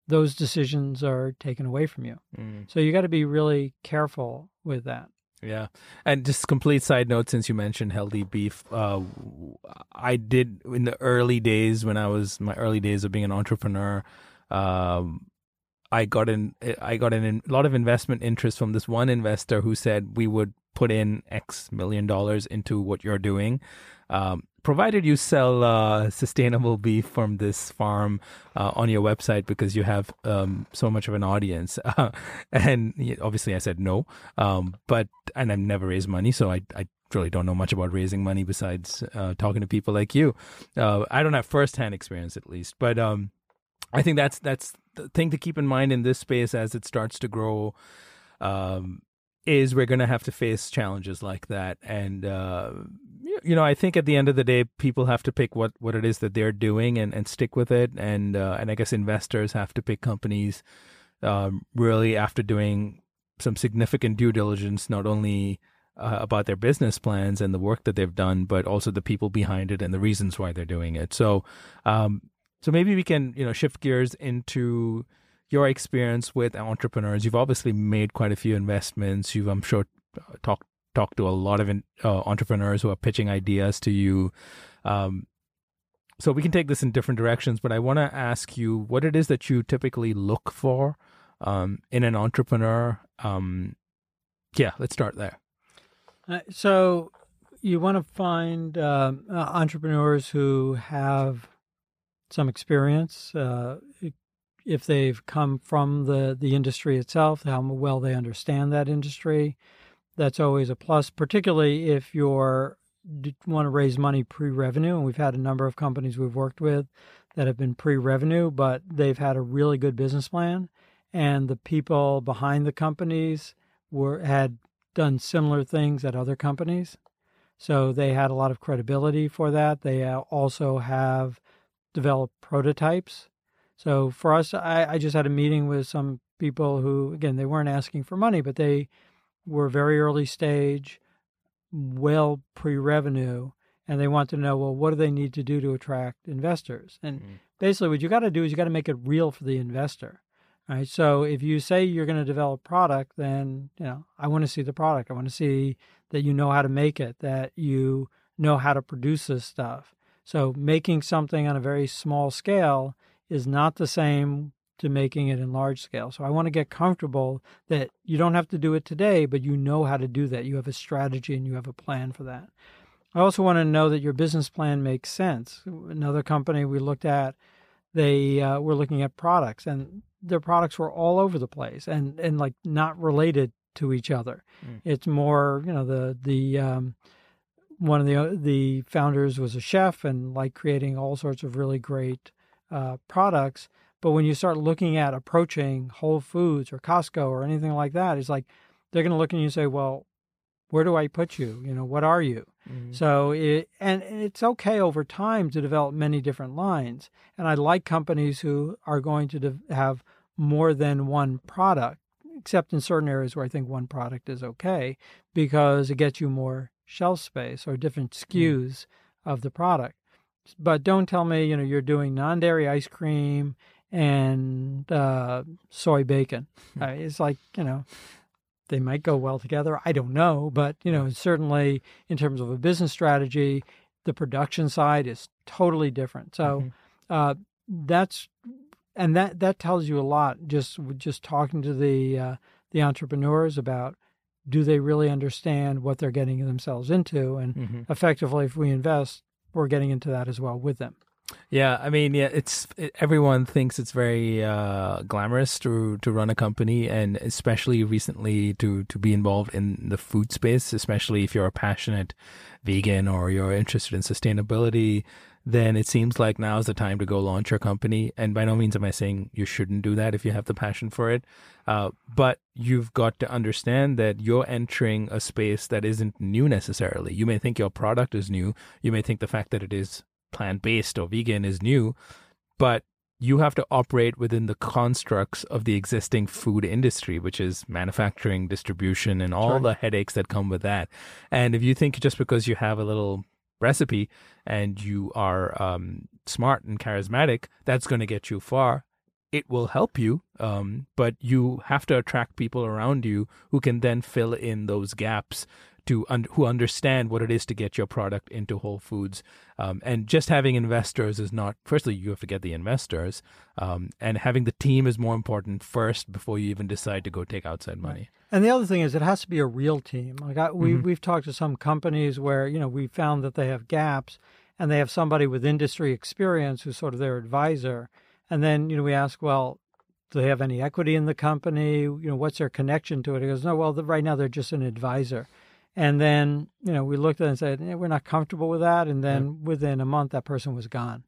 those decisions are taken away from you. Mm. So you got to be really careful with that. Yeah, and just complete side note, since you mentioned healthy beef, uh, I did in the early days when I was my early days of being an entrepreneur. Um, I got in, I got in a lot of investment interest from this one investor who said we would put in X million dollars into what you're doing, um, provided you sell uh, sustainable beef from this farm uh, on your website because you have um, so much of an audience. <laughs> and obviously, I said no. Um, but and I've never raised money, so I I really don't know much about raising money besides uh, talking to people like you. Uh, I don't have firsthand experience, at least, but um, I think that's that's the thing to keep in mind in this space as it starts to grow. Is we're going to have to face challenges like that, and uh, you know, I think at the end of the day, people have to pick what, what it is that they're doing and, and stick with it, and uh, and I guess investors have to pick companies um, really after doing some significant due diligence, not only uh, about their business plans and the work that they've done, but also the people behind it and the reasons why they're doing it. So, um, so maybe we can you know shift gears into your experience with entrepreneurs. You've obviously made quite a few investments. You've, I'm sure, uh, talked talked to a lot of in, uh, entrepreneurs who are pitching ideas to you. Um, so we can take this in different directions, but I want to ask you what it is that you typically look for um, in an entrepreneur. Um, yeah, let's start there. Uh, so you want to find um, uh, entrepreneurs who have some experience. Uh, if they've come from the, the industry itself, how well they understand that industry. That's always a plus, particularly if you're want to raise money pre-revenue. And we've had a number of companies we've worked with that have been pre-revenue, but they've had a really good business plan, and the people behind the companies were had done similar things at other companies. So they had a lot of credibility for that. They uh, also have developed prototypes. So for us, I, I just had a meeting with some people who, again, they weren't asking for money, but they were very early stage, well pre revenue, and they want to know, well, what do they need to do to attract investors? And Mm. basically, what you got to do is you got to make it real for the investor. Right. So if you say you're going to develop product, then you know I want to see the product. I want to see that you know how to make it, that you know how to produce this stuff. So making something on a very small scale is not the same to making it in large scale. So I want to get comfortable that you don't have to do it today, but you know how to do that. You have a strategy and you have a plan for that. I also want to know that your business plan makes sense. Another company we looked at, they uh, were looking at products and their products were all over the place and, and like not related to each other. Mm. It's more, you know, the, the, um, one of the the founders was a chef and like creating all sorts of really great uh, products. But when you start looking at approaching Whole Foods or Costco or anything like that, it's like they're going to look at you and say, "Well, where do I put you? You know, what are you?" Mm-hmm. So it and it's okay over time to develop many different lines. And I like companies who are going to de- have more than one product, except in certain areas where I think one product is okay because it gets you more shelf space or different SKUs of the product. But don't tell me, you know, you're doing non-dairy ice cream and uh, soy bacon. Uh, it's like, you know, they might go well together. I don't know, but you know, certainly in terms of a business strategy, the production side is totally different. So Mhm. uh, that's and that that tells you a lot. Just just talking to the uh, the entrepreneurs about do they really understand what they're getting themselves into, and Mm-hmm. effectively, if we invest, we're getting into that as well with them. Yeah, I mean, yeah, it's it, everyone thinks it's very uh, glamorous to to run a company, and especially recently to to be involved in the food space, especially if you're a passionate vegan or you're interested in sustainability. Then it seems like now is the time to go launch your company. And by no means am I saying you shouldn't do that if you have the passion for it. Uh, but you've got to understand that you're entering a space that isn't new necessarily. You may think your product is new. You may think the fact that it is plant based or vegan is new, but you have to operate within the constructs of the existing food industry, which is manufacturing, distribution, and all right. the headaches that come with that. And if you think just because you have a little recipe and you are um, smart and charismatic, that's going to get you far. It will help you, um, but you have to attract people around you who can then fill in those gaps to un- who understand what it is to get your product into Whole Foods. Um, and just having investors is not. Firstly, you have to get the investors, um, and having the team is more important first before you even decide to go take outside money. And the other thing is, it has to be a real team. Like I, we Mhm. we've talked to some companies where you know we found that they have gaps, and they have somebody with industry experience who's sort of their advisor. And then you know we ask, well, do they have any equity in the company? You know, what's their connection to it? He goes, no, well, the, right now they're just an advisor. And then you know we looked at it and said, eh, we're not comfortable with that. And then within a month, that person was gone.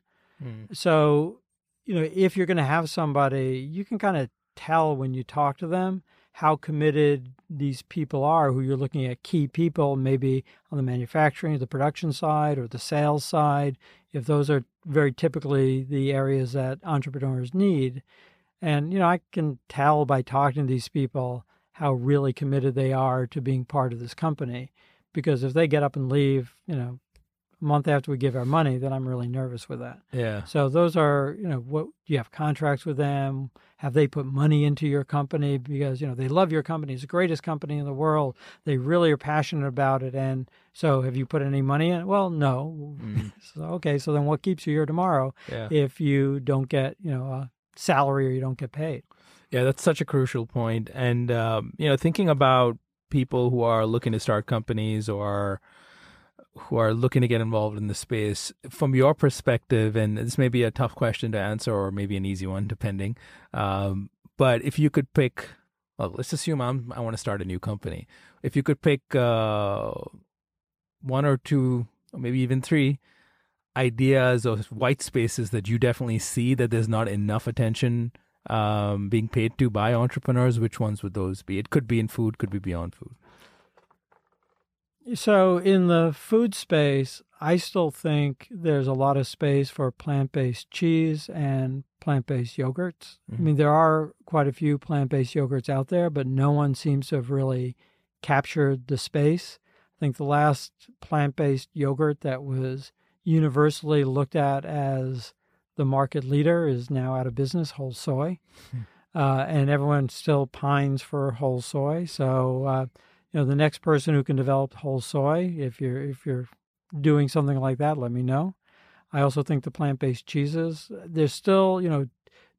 So, you know, if you're going to have somebody, you can kind of tell when you talk to them how committed these people are who you're looking at key people maybe on the manufacturing the production side or the sales side if those are very typically the areas that entrepreneurs need and you know i can tell by talking to these people how really committed they are to being part of this company because if they get up and leave you know a month after we give our money then i'm really nervous with that Yeah. so those are, you know, what do you have contracts with them? Have they put money into your company because you know they love your company? It's the greatest company in the world. They really are passionate about it. And so, have you put any money in? Well, no. Mm. <laughs> So okay, so then what keeps you here tomorrow Yeah. if you don't get you know a salary or you don't get paid? Yeah, that's such a crucial point. And um, you know, thinking about people who are looking to start companies or who are looking to get involved in the space from your perspective, and this may be a tough question to answer or maybe an easy one, depending. Um, but if you could pick, well, let's assume I'm I want to start a new company. If you could pick uh, one or two, or maybe even three ideas or white spaces that you definitely see that there's not enough attention um, being paid to by entrepreneurs, which ones would those be? It could be in food, could be beyond food. So in the food space, I still think there's a lot of space for plant-based cheese and plant-based yogurts. I Mhm. mean, there are quite a few plant-based yogurts out there, but no one seems to have really captured the space. I think the last plant-based yogurt that was universally looked at as the market leader is now out of business, Whole Soy. Uh, and everyone still pines for whole soy. So, uh, you know, the next person who can develop whole soy, if you're if you're doing something like that, let me know. I also think the plant-based cheeses, they're still, you know,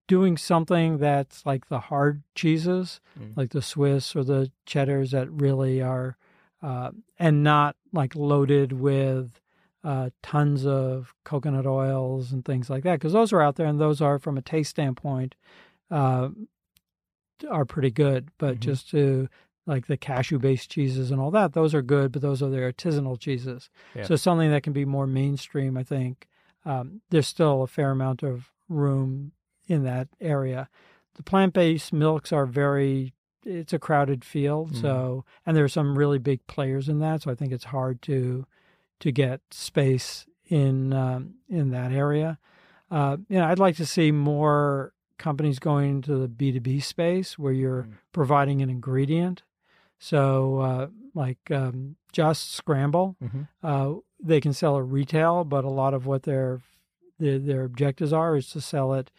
doing something that's like the hard cheeses, Mm. like the Swiss or the cheddars that really are, uh, and not like loaded with uh, tons of coconut oils and things like that, because those are out there and those are, from a taste standpoint, uh, are pretty good. But Mhm. just to like the cashew based cheeses and all that, those are good, but those are the artisanal cheeses. Yeah. So something that can be more mainstream, I think. Um, there's still a fair amount of room in that area. The plant based milks are very it's a crowded field, Mhm. so and there are some really big players in that, so I think it's hard to to get space in um, in that area. Uh, you know, I'd like to see more companies going into the B two B space where you're Mm. providing an ingredient. So, uh, like um, Just Scramble, Mhm. uh, they can sell at retail, but a lot of what their their, their objectives are is to sell it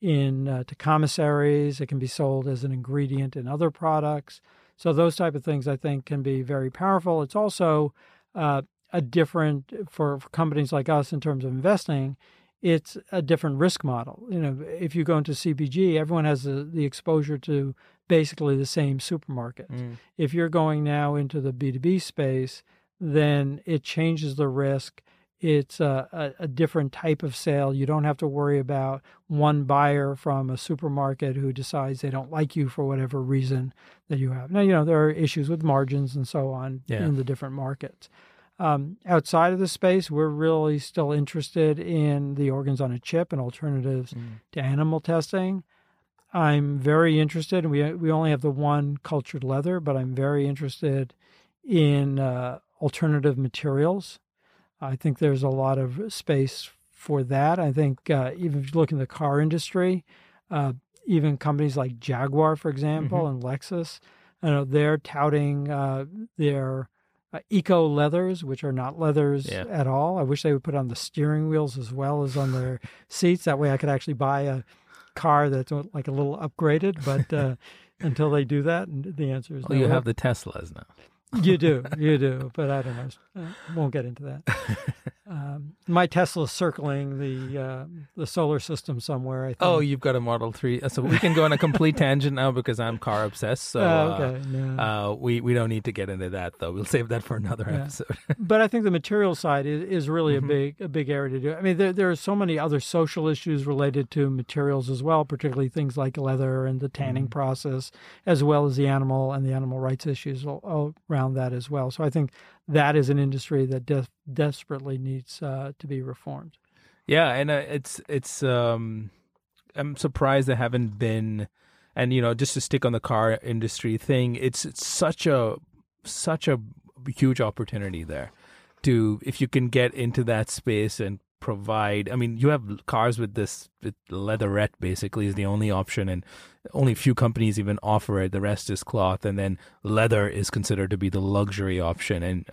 in uh, to commissaries. It can be sold as an ingredient in other products. So those type of things I think can be very powerful. It's also uh, a different for, for companies like us in terms of investing. it's a different risk model. You know, if you go into CPG, everyone has the, the exposure to basically the same supermarket. Mm. If you're going now into the B2B space, then it changes the risk. It's a, a, a, different type of sale. You don't have to worry about one buyer from a supermarket who decides they don't like you for whatever reason that you have. Now, you know, there are issues with margins and so on Yeah. in the different markets. Um, outside of the space, we're really still interested in the organs on a chip and alternatives Mm. to animal testing. I'm very interested, and we we only have the one cultured leather, but I'm very interested in uh, alternative materials. I think there's a lot of space for that. I think uh, even if you look in the car industry, uh, even companies like Jaguar, for example, and Lexus, you know, they're touting uh, their uh, eco leathers, which are not leathers Yeah. at all. I wish they would put on the steering wheels as well as on their <laughs> seats. That way, I could actually buy a car that's uh, like a little upgraded. But uh, <laughs> until they do that, the answer is Well, no. you have the Teslas now. You do, you do, but I don't know. I won't get into that. <laughs> Um, my Tesla's circling the uh, the solar system somewhere. I think. Oh, you've got a Model Three, Uh, so we can go on a complete tangent now because I'm car obsessed. So, <laughs> Oh, uh, okay. no. uh, we we don't need to get into that though. We'll save that for another Yeah. episode. <laughs> but I think the material side is, is really Mhm. a big a big area to do. I mean, there there are so many other social issues related to materials as well, particularly things like leather and the tanning Mhm. process, as well as the animal and the animal rights issues all, all around that as well. So I think that is an industry that de- desperately needs uh, to be reformed. Yeah, and uh, it's it's um I'm surprised there haven't been and you know just to stick on the car industry thing, it's, it's such a such a huge opportunity there to if you can get into that space and provide I mean you have cars with this with leatherette basically is the only option and only a few companies even offer it. The rest is cloth and then leather is considered to be the luxury option. And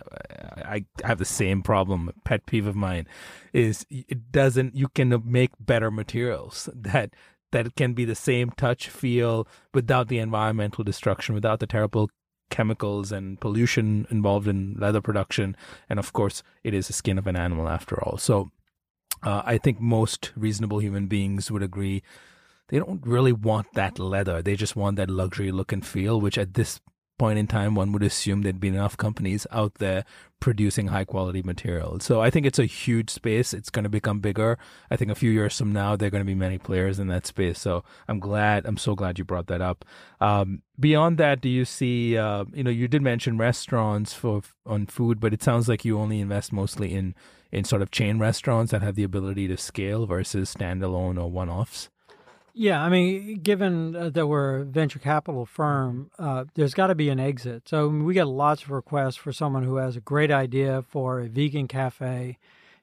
I have the same problem. Pet peeve of mine is it doesn't you can make better materials that that can be the same touch feel without the environmental destruction without the terrible chemicals and pollution involved in leather production. And of course it is the skin of an animal after all. So uh, i think most reasonable human beings would agree they don't really want that leather they just want that luxury look and feel which at this point in time one would assume there'd be enough companies out there producing high quality material. So I think it's a huge space. It's going to become bigger. I think a few years from now, there are going to be many players in that space. So I'm glad, I'm so glad you brought that up. Um, beyond that, do you see, uh, you know, you did mention restaurants for on food, but it sounds like you only invest mostly in, in sort of chain restaurants that have the ability to scale versus standalone or one offs. Yeah, I mean, given uh, that we're a venture capital firm, uh, there's got to be an exit. So we get lots of requests for someone who has a great idea for a vegan cafe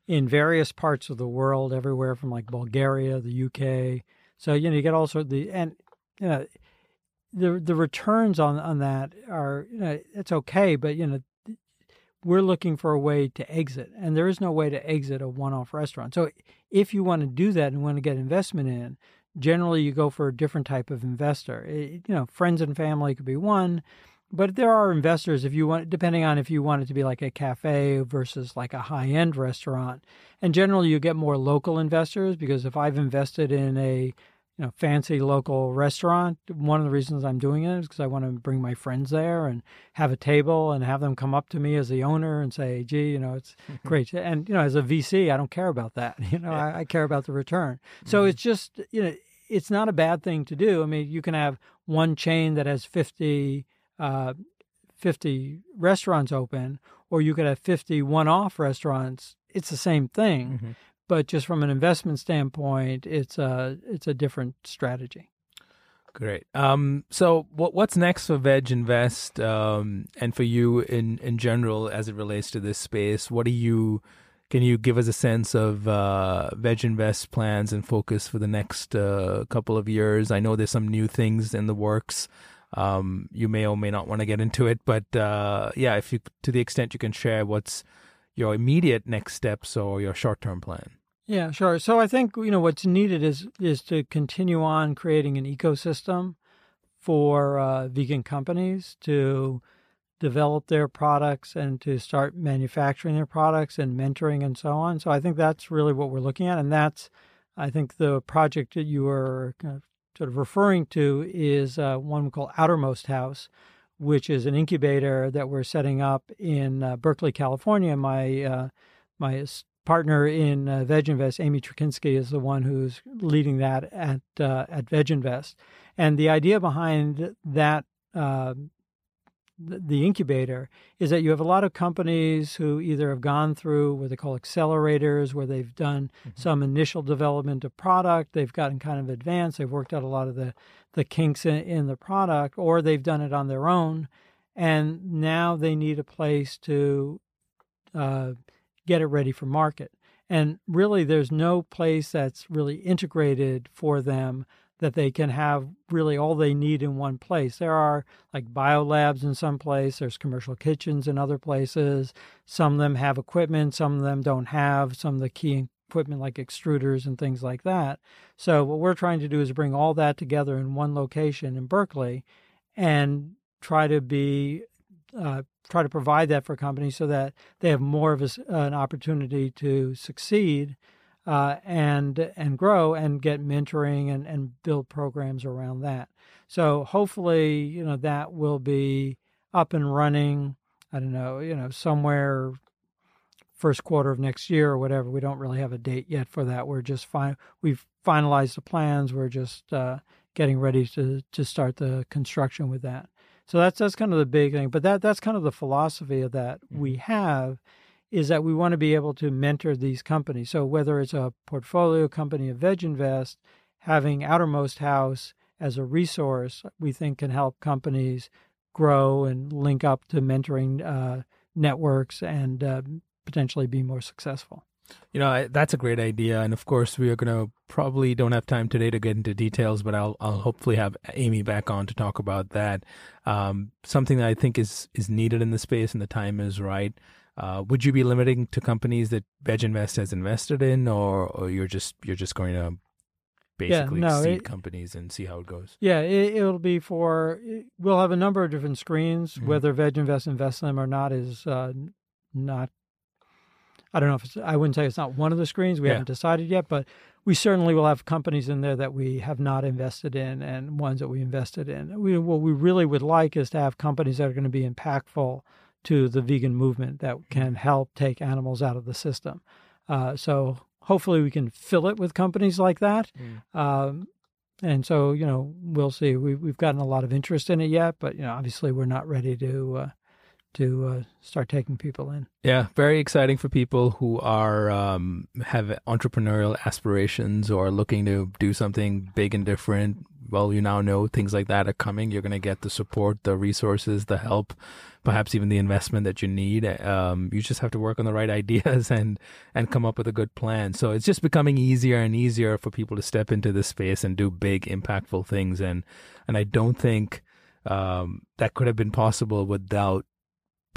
in various parts of the world, everywhere from like Bulgaria, the UK. So you know, you get all sorts of the and you know, the the returns on on that are you know it's okay, but you know we're looking for a way to exit, and there is no way to exit a one-off restaurant. So if you want to do that and want to get investment in, generally you go for a different type of investor. It- you know, friends and family could be one, but there are investors if you want, depending on if you want it to be like a cafe versus like a high-end restaurant. And generally, you get more local investors because if I've invested in a you know fancy local restaurant, one of the reasons I'm doing it is because I want to bring my friends there and have a table and have them come up to me as the owner and say, "Gee, you know, it's <laughs> great." And you know, as a VC, I don't care about that. <laughs> You know, I, I care about the return. So it's just you know, it's not a bad thing to do. I mean, you can have one chain that has 50, uh, 50 restaurants open, or you could have 50 one off restaurants. It's the same thing, Mhm. But just from an investment standpoint, it's a, it's a different strategy. Great. Um, so what what's next for Veg Invest um, and for you in, in general as it relates to this space? What do you can you give us a sense of uh, Veg Invest plans and focus for the next uh, couple of years? I know there's some new things in the works. Um, you may or may not want to get into it, but uh, yeah, if you to the extent you can share what's your immediate next steps or your short term plan. Yeah, sure. So I think you know what's needed is is to continue on creating an ecosystem for uh, vegan companies to develop their products and to start manufacturing their products and mentoring and so on. So I think that's really what we're looking at, and that's I think the project that you are sort of referring to is uh, one we call Outermost House, which is an incubator that we're setting up in uh, Berkeley, California. My uh, my partner in uh, VegInvest, Amy Trakinski, is the one who's leading that at uh, at VegInvest. And the idea behind that uh, the incubator is that you have a lot of companies who either have gone through what they call accelerators, where they've done mm-hmm. some initial development of product, they've gotten kind of advanced, they've worked out a lot of the, the kinks in, in the product, or they've done it on their own, and now they need a place to uh, get it ready for market. And really, there's no place that's really integrated for them that they can have really all they need in one place. There are like biolabs in some place, there's commercial kitchens in other places. Some of them have equipment, some of them don't have some of the key equipment like extruders and things like that. So what we're trying to do is bring all that together in one location in Berkeley and try to be uh, try to provide that for companies so that they have more of a, an opportunity to succeed uh, and and grow and get mentoring and, and build programs around that. So hopefully, you know, that will be up and running. I don't know, you know, somewhere first quarter of next year or whatever. We don't really have a date yet for that. We're just fine. We've finalized the plans. We're just uh, getting ready to to start the construction with that. So that's that's kind of the big thing. But that that's kind of the philosophy of that we mm-hmm. have is that we want to be able to mentor these companies. So whether it's a portfolio company of VegInvest, having Outermost House as a resource, we think can help companies grow and link up to mentoring uh, networks and uh, potentially be more successful. You know, that's a great idea, and of course, we are going to probably don't have time today to get into details, but I'll I'll hopefully have Amy back on to talk about that. Um, something that I think is is needed in the space, and the time is right. Uh, would you be limiting to companies that VegInvest has invested in, or, or you're just you're just going to basically yeah, no, seed it, companies and see how it goes? Yeah, it, will be for we'll have a number of different screens. Mm-hmm. Whether VegInvest invests in them or not is uh, not. I don't know if it's. I wouldn't say it's not one of the screens. We yeah. haven't decided yet, but we certainly will have companies in there that we have not invested in and ones that we invested in. We, what we really would like is to have companies that are going to be impactful to the vegan movement that can help take animals out of the system. Uh, so hopefully we can fill it with companies like that. Mm. Um, and so you know we'll see. We, we've gotten a lot of interest in it yet, but you know obviously we're not ready to uh, to uh, start taking people in. Yeah, very exciting for people who are um, have entrepreneurial aspirations or looking to do something big and different. Well, you now know things like that are coming. You're going to get the support, the resources, the help perhaps even the investment that you need. Um, you just have to work on the right <laughs> ideas and and come up with a good plan. So it's just becoming easier and easier for people to step into this space and do big, impactful things. And and I don't think um, that could have been possible without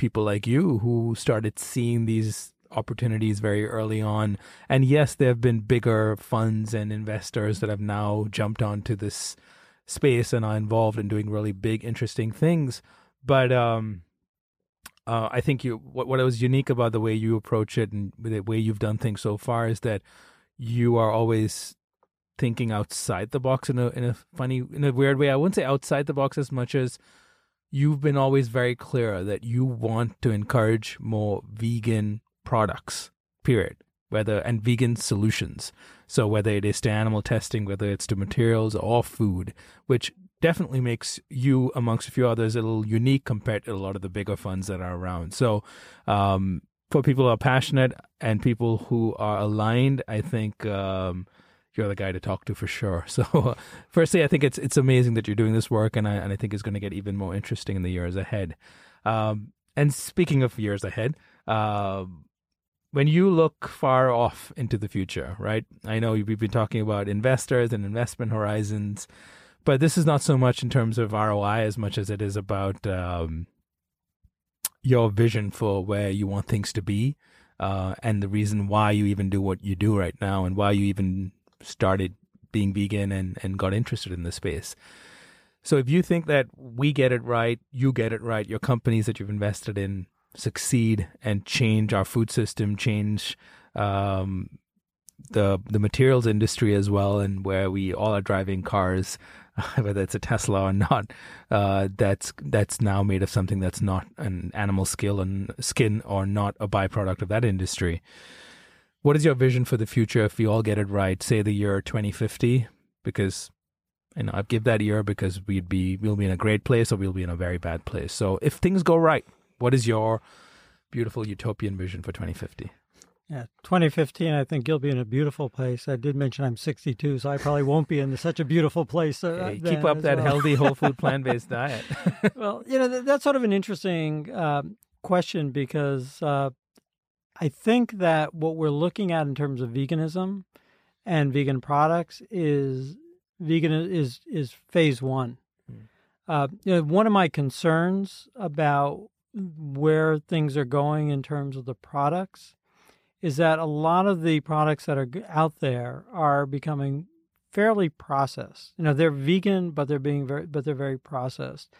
people like you who started seeing these opportunities very early on. And yes, there have been bigger funds and investors that have now jumped onto this space and are involved in doing really big, interesting things. But um, uh, I think you what what was unique about the way you approach it and the way you've done things so far is that you are always thinking outside the box in a in a funny in a weird way. I wouldn't say outside the box as much as you've been always very clear that you want to encourage more vegan products. Period. Whether and vegan solutions. So whether it is to animal testing, whether it's to materials or food, which definitely makes you, amongst a few others, a little unique compared to a lot of the bigger funds that are around. So, um, for people who are passionate and people who are aligned, I think um, you're the guy to talk to for sure. <laughs> So, firstly, I think it's it's amazing that you're doing this work, and I and I think it's going to get even more interesting in the years ahead. Um, and speaking of years ahead, uh, when you look far off into the future, right? I know we've been talking about investors and investment horizons. But this is not so much in terms of ROI as much as it is about um, your vision for where you want things to be uh, and the reason why you even do what you do right now and why you even started being vegan and, and got interested in the space. So if you think that we get it right, you get it right, your companies that you've invested in succeed and change our food system, change um, the the materials industry as well, and where we all are driving cars, <laughs> whether it's a Tesla or not, uh, that's that's now made of something that's not an animal skill and skin or not a byproduct of that industry. What is your vision for the future if we all get it right? Say the year 2050, because you know, I give that year because we'd be we'll be in a great place or we'll be in a very bad place. So if things go right, what is your beautiful utopian vision for 2050? Yeah, 2015, I think you'll be in a beautiful place. I did mention I'm 62, so I probably won't be in such a beautiful place. Uh, hey, keep up that well. healthy, whole food, <laughs> plant based diet. well, you know, that, that's sort of an interesting um, question because uh, I think that what we're looking at in terms of veganism and vegan products is vegan is is phase one. Mm. Uh, you know, one of my concerns about where things are going in terms of the products is that a lot of the products that are out there are becoming fairly processed. You know, they're vegan, but they're being very, but they're very processed,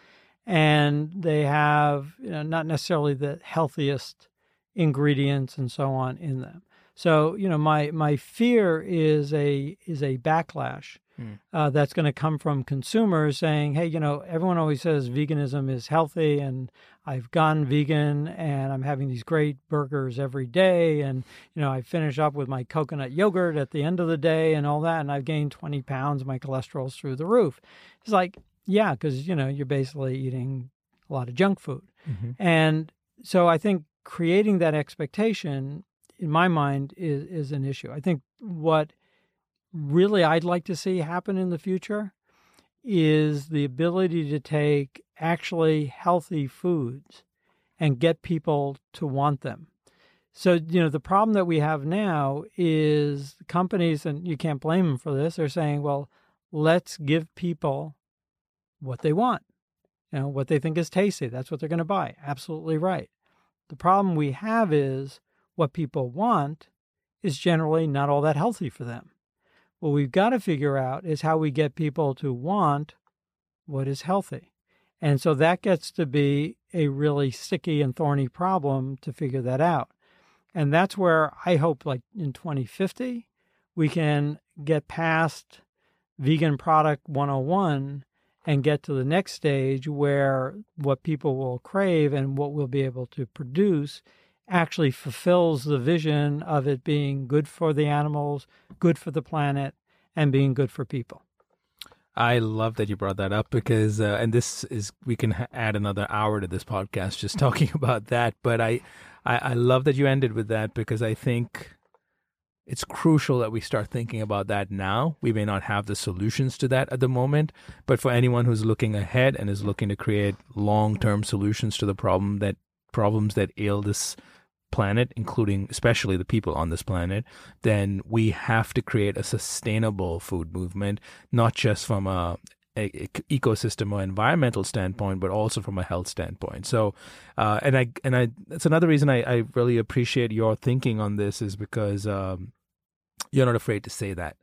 and they have you know, not necessarily the healthiest ingredients and so on in them. So, you know, my my fear is a is a backlash mm. uh, that's going to come from consumers saying, "Hey, you know, everyone always says veganism is healthy, and I've gone vegan, and I'm having these great burgers every day, and you know, I finish up with my coconut yogurt at the end of the day, and all that, and I've gained 20 pounds. My cholesterol's through the roof." It's like, yeah, because you know, you're basically eating a lot of junk food, mm-hmm. and so I think creating that expectation in my mind is is an issue. I think what really I'd like to see happen in the future is the ability to take actually healthy foods and get people to want them. So, you know, the problem that we have now is companies, and you can't blame them for this, are saying, well, let's give people what they want, you know, what they think is tasty. That's what they're going to buy. Absolutely right. The problem we have is what people want is generally not all that healthy for them. What we've got to figure out is how we get people to want what is healthy. And so that gets to be a really sticky and thorny problem to figure that out. And that's where I hope, like in 2050, we can get past vegan product 101 and get to the next stage where what people will crave and what we'll be able to produce actually fulfills the vision of it being good for the animals, good for the planet, and being good for people. I love that you brought that up because, uh, and this is we can ha- add another hour to this podcast just <laughs> talking about that. But I, I, I love that you ended with that because I think it's crucial that we start thinking about that now. We may not have the solutions to that at the moment, but for anyone who's looking ahead and is looking to create long-term solutions to the problem that problems that ail this planet, including especially the people on this planet, then we have to create a sustainable food movement, not just from a, a, a ecosystem or environmental standpoint, but also from a health standpoint. So, uh, and I and I that's another reason I, I really appreciate your thinking on this is because um, you're not afraid to say that.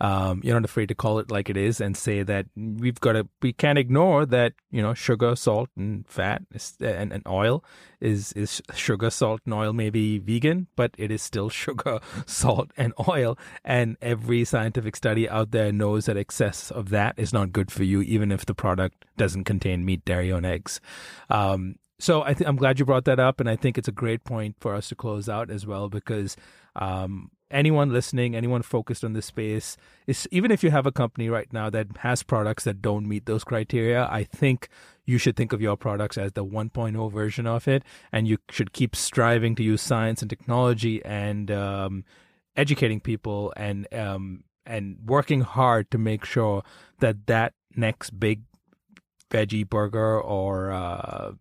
Um, you're not afraid to call it like it is and say that we've got to, we can't ignore that, you know, sugar, salt, and fat is, and, and oil is, is sugar, salt, and oil may be vegan, but it is still <laughs> sugar, salt, and oil. And every scientific study out there knows that excess of that is not good for you, even if the product doesn't contain meat, dairy, and eggs. Um, so I I'm glad you brought that up, and I think it's a great point for us to close out as well because um, anyone listening, anyone focused on this space, is even if you have a company right now that has products that don't meet those criteria, I think you should think of your products as the 1.0 version of it, and you should keep striving to use science and technology and um, educating people and um, and working hard to make sure that that next big veggie burger or uh,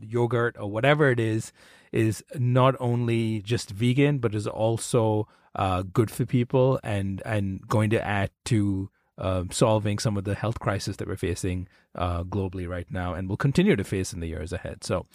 yogurt or whatever it is is not only just vegan but is also uh, good for people and and going to add to uh, solving some of the health crisis that we're facing uh, globally right now and will continue to face in the years ahead. So.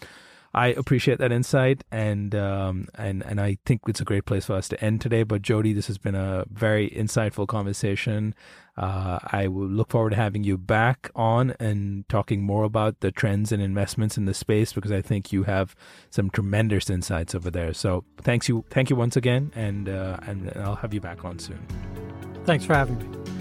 I appreciate that insight, and um, and and I think it's a great place for us to end today. But Jody, this has been a very insightful conversation. Uh, I will look forward to having you back on and talking more about the trends and investments in the space because I think you have some tremendous insights over there. So thanks you, thank you once again, and uh, and I'll have you back on soon. Thanks for having me.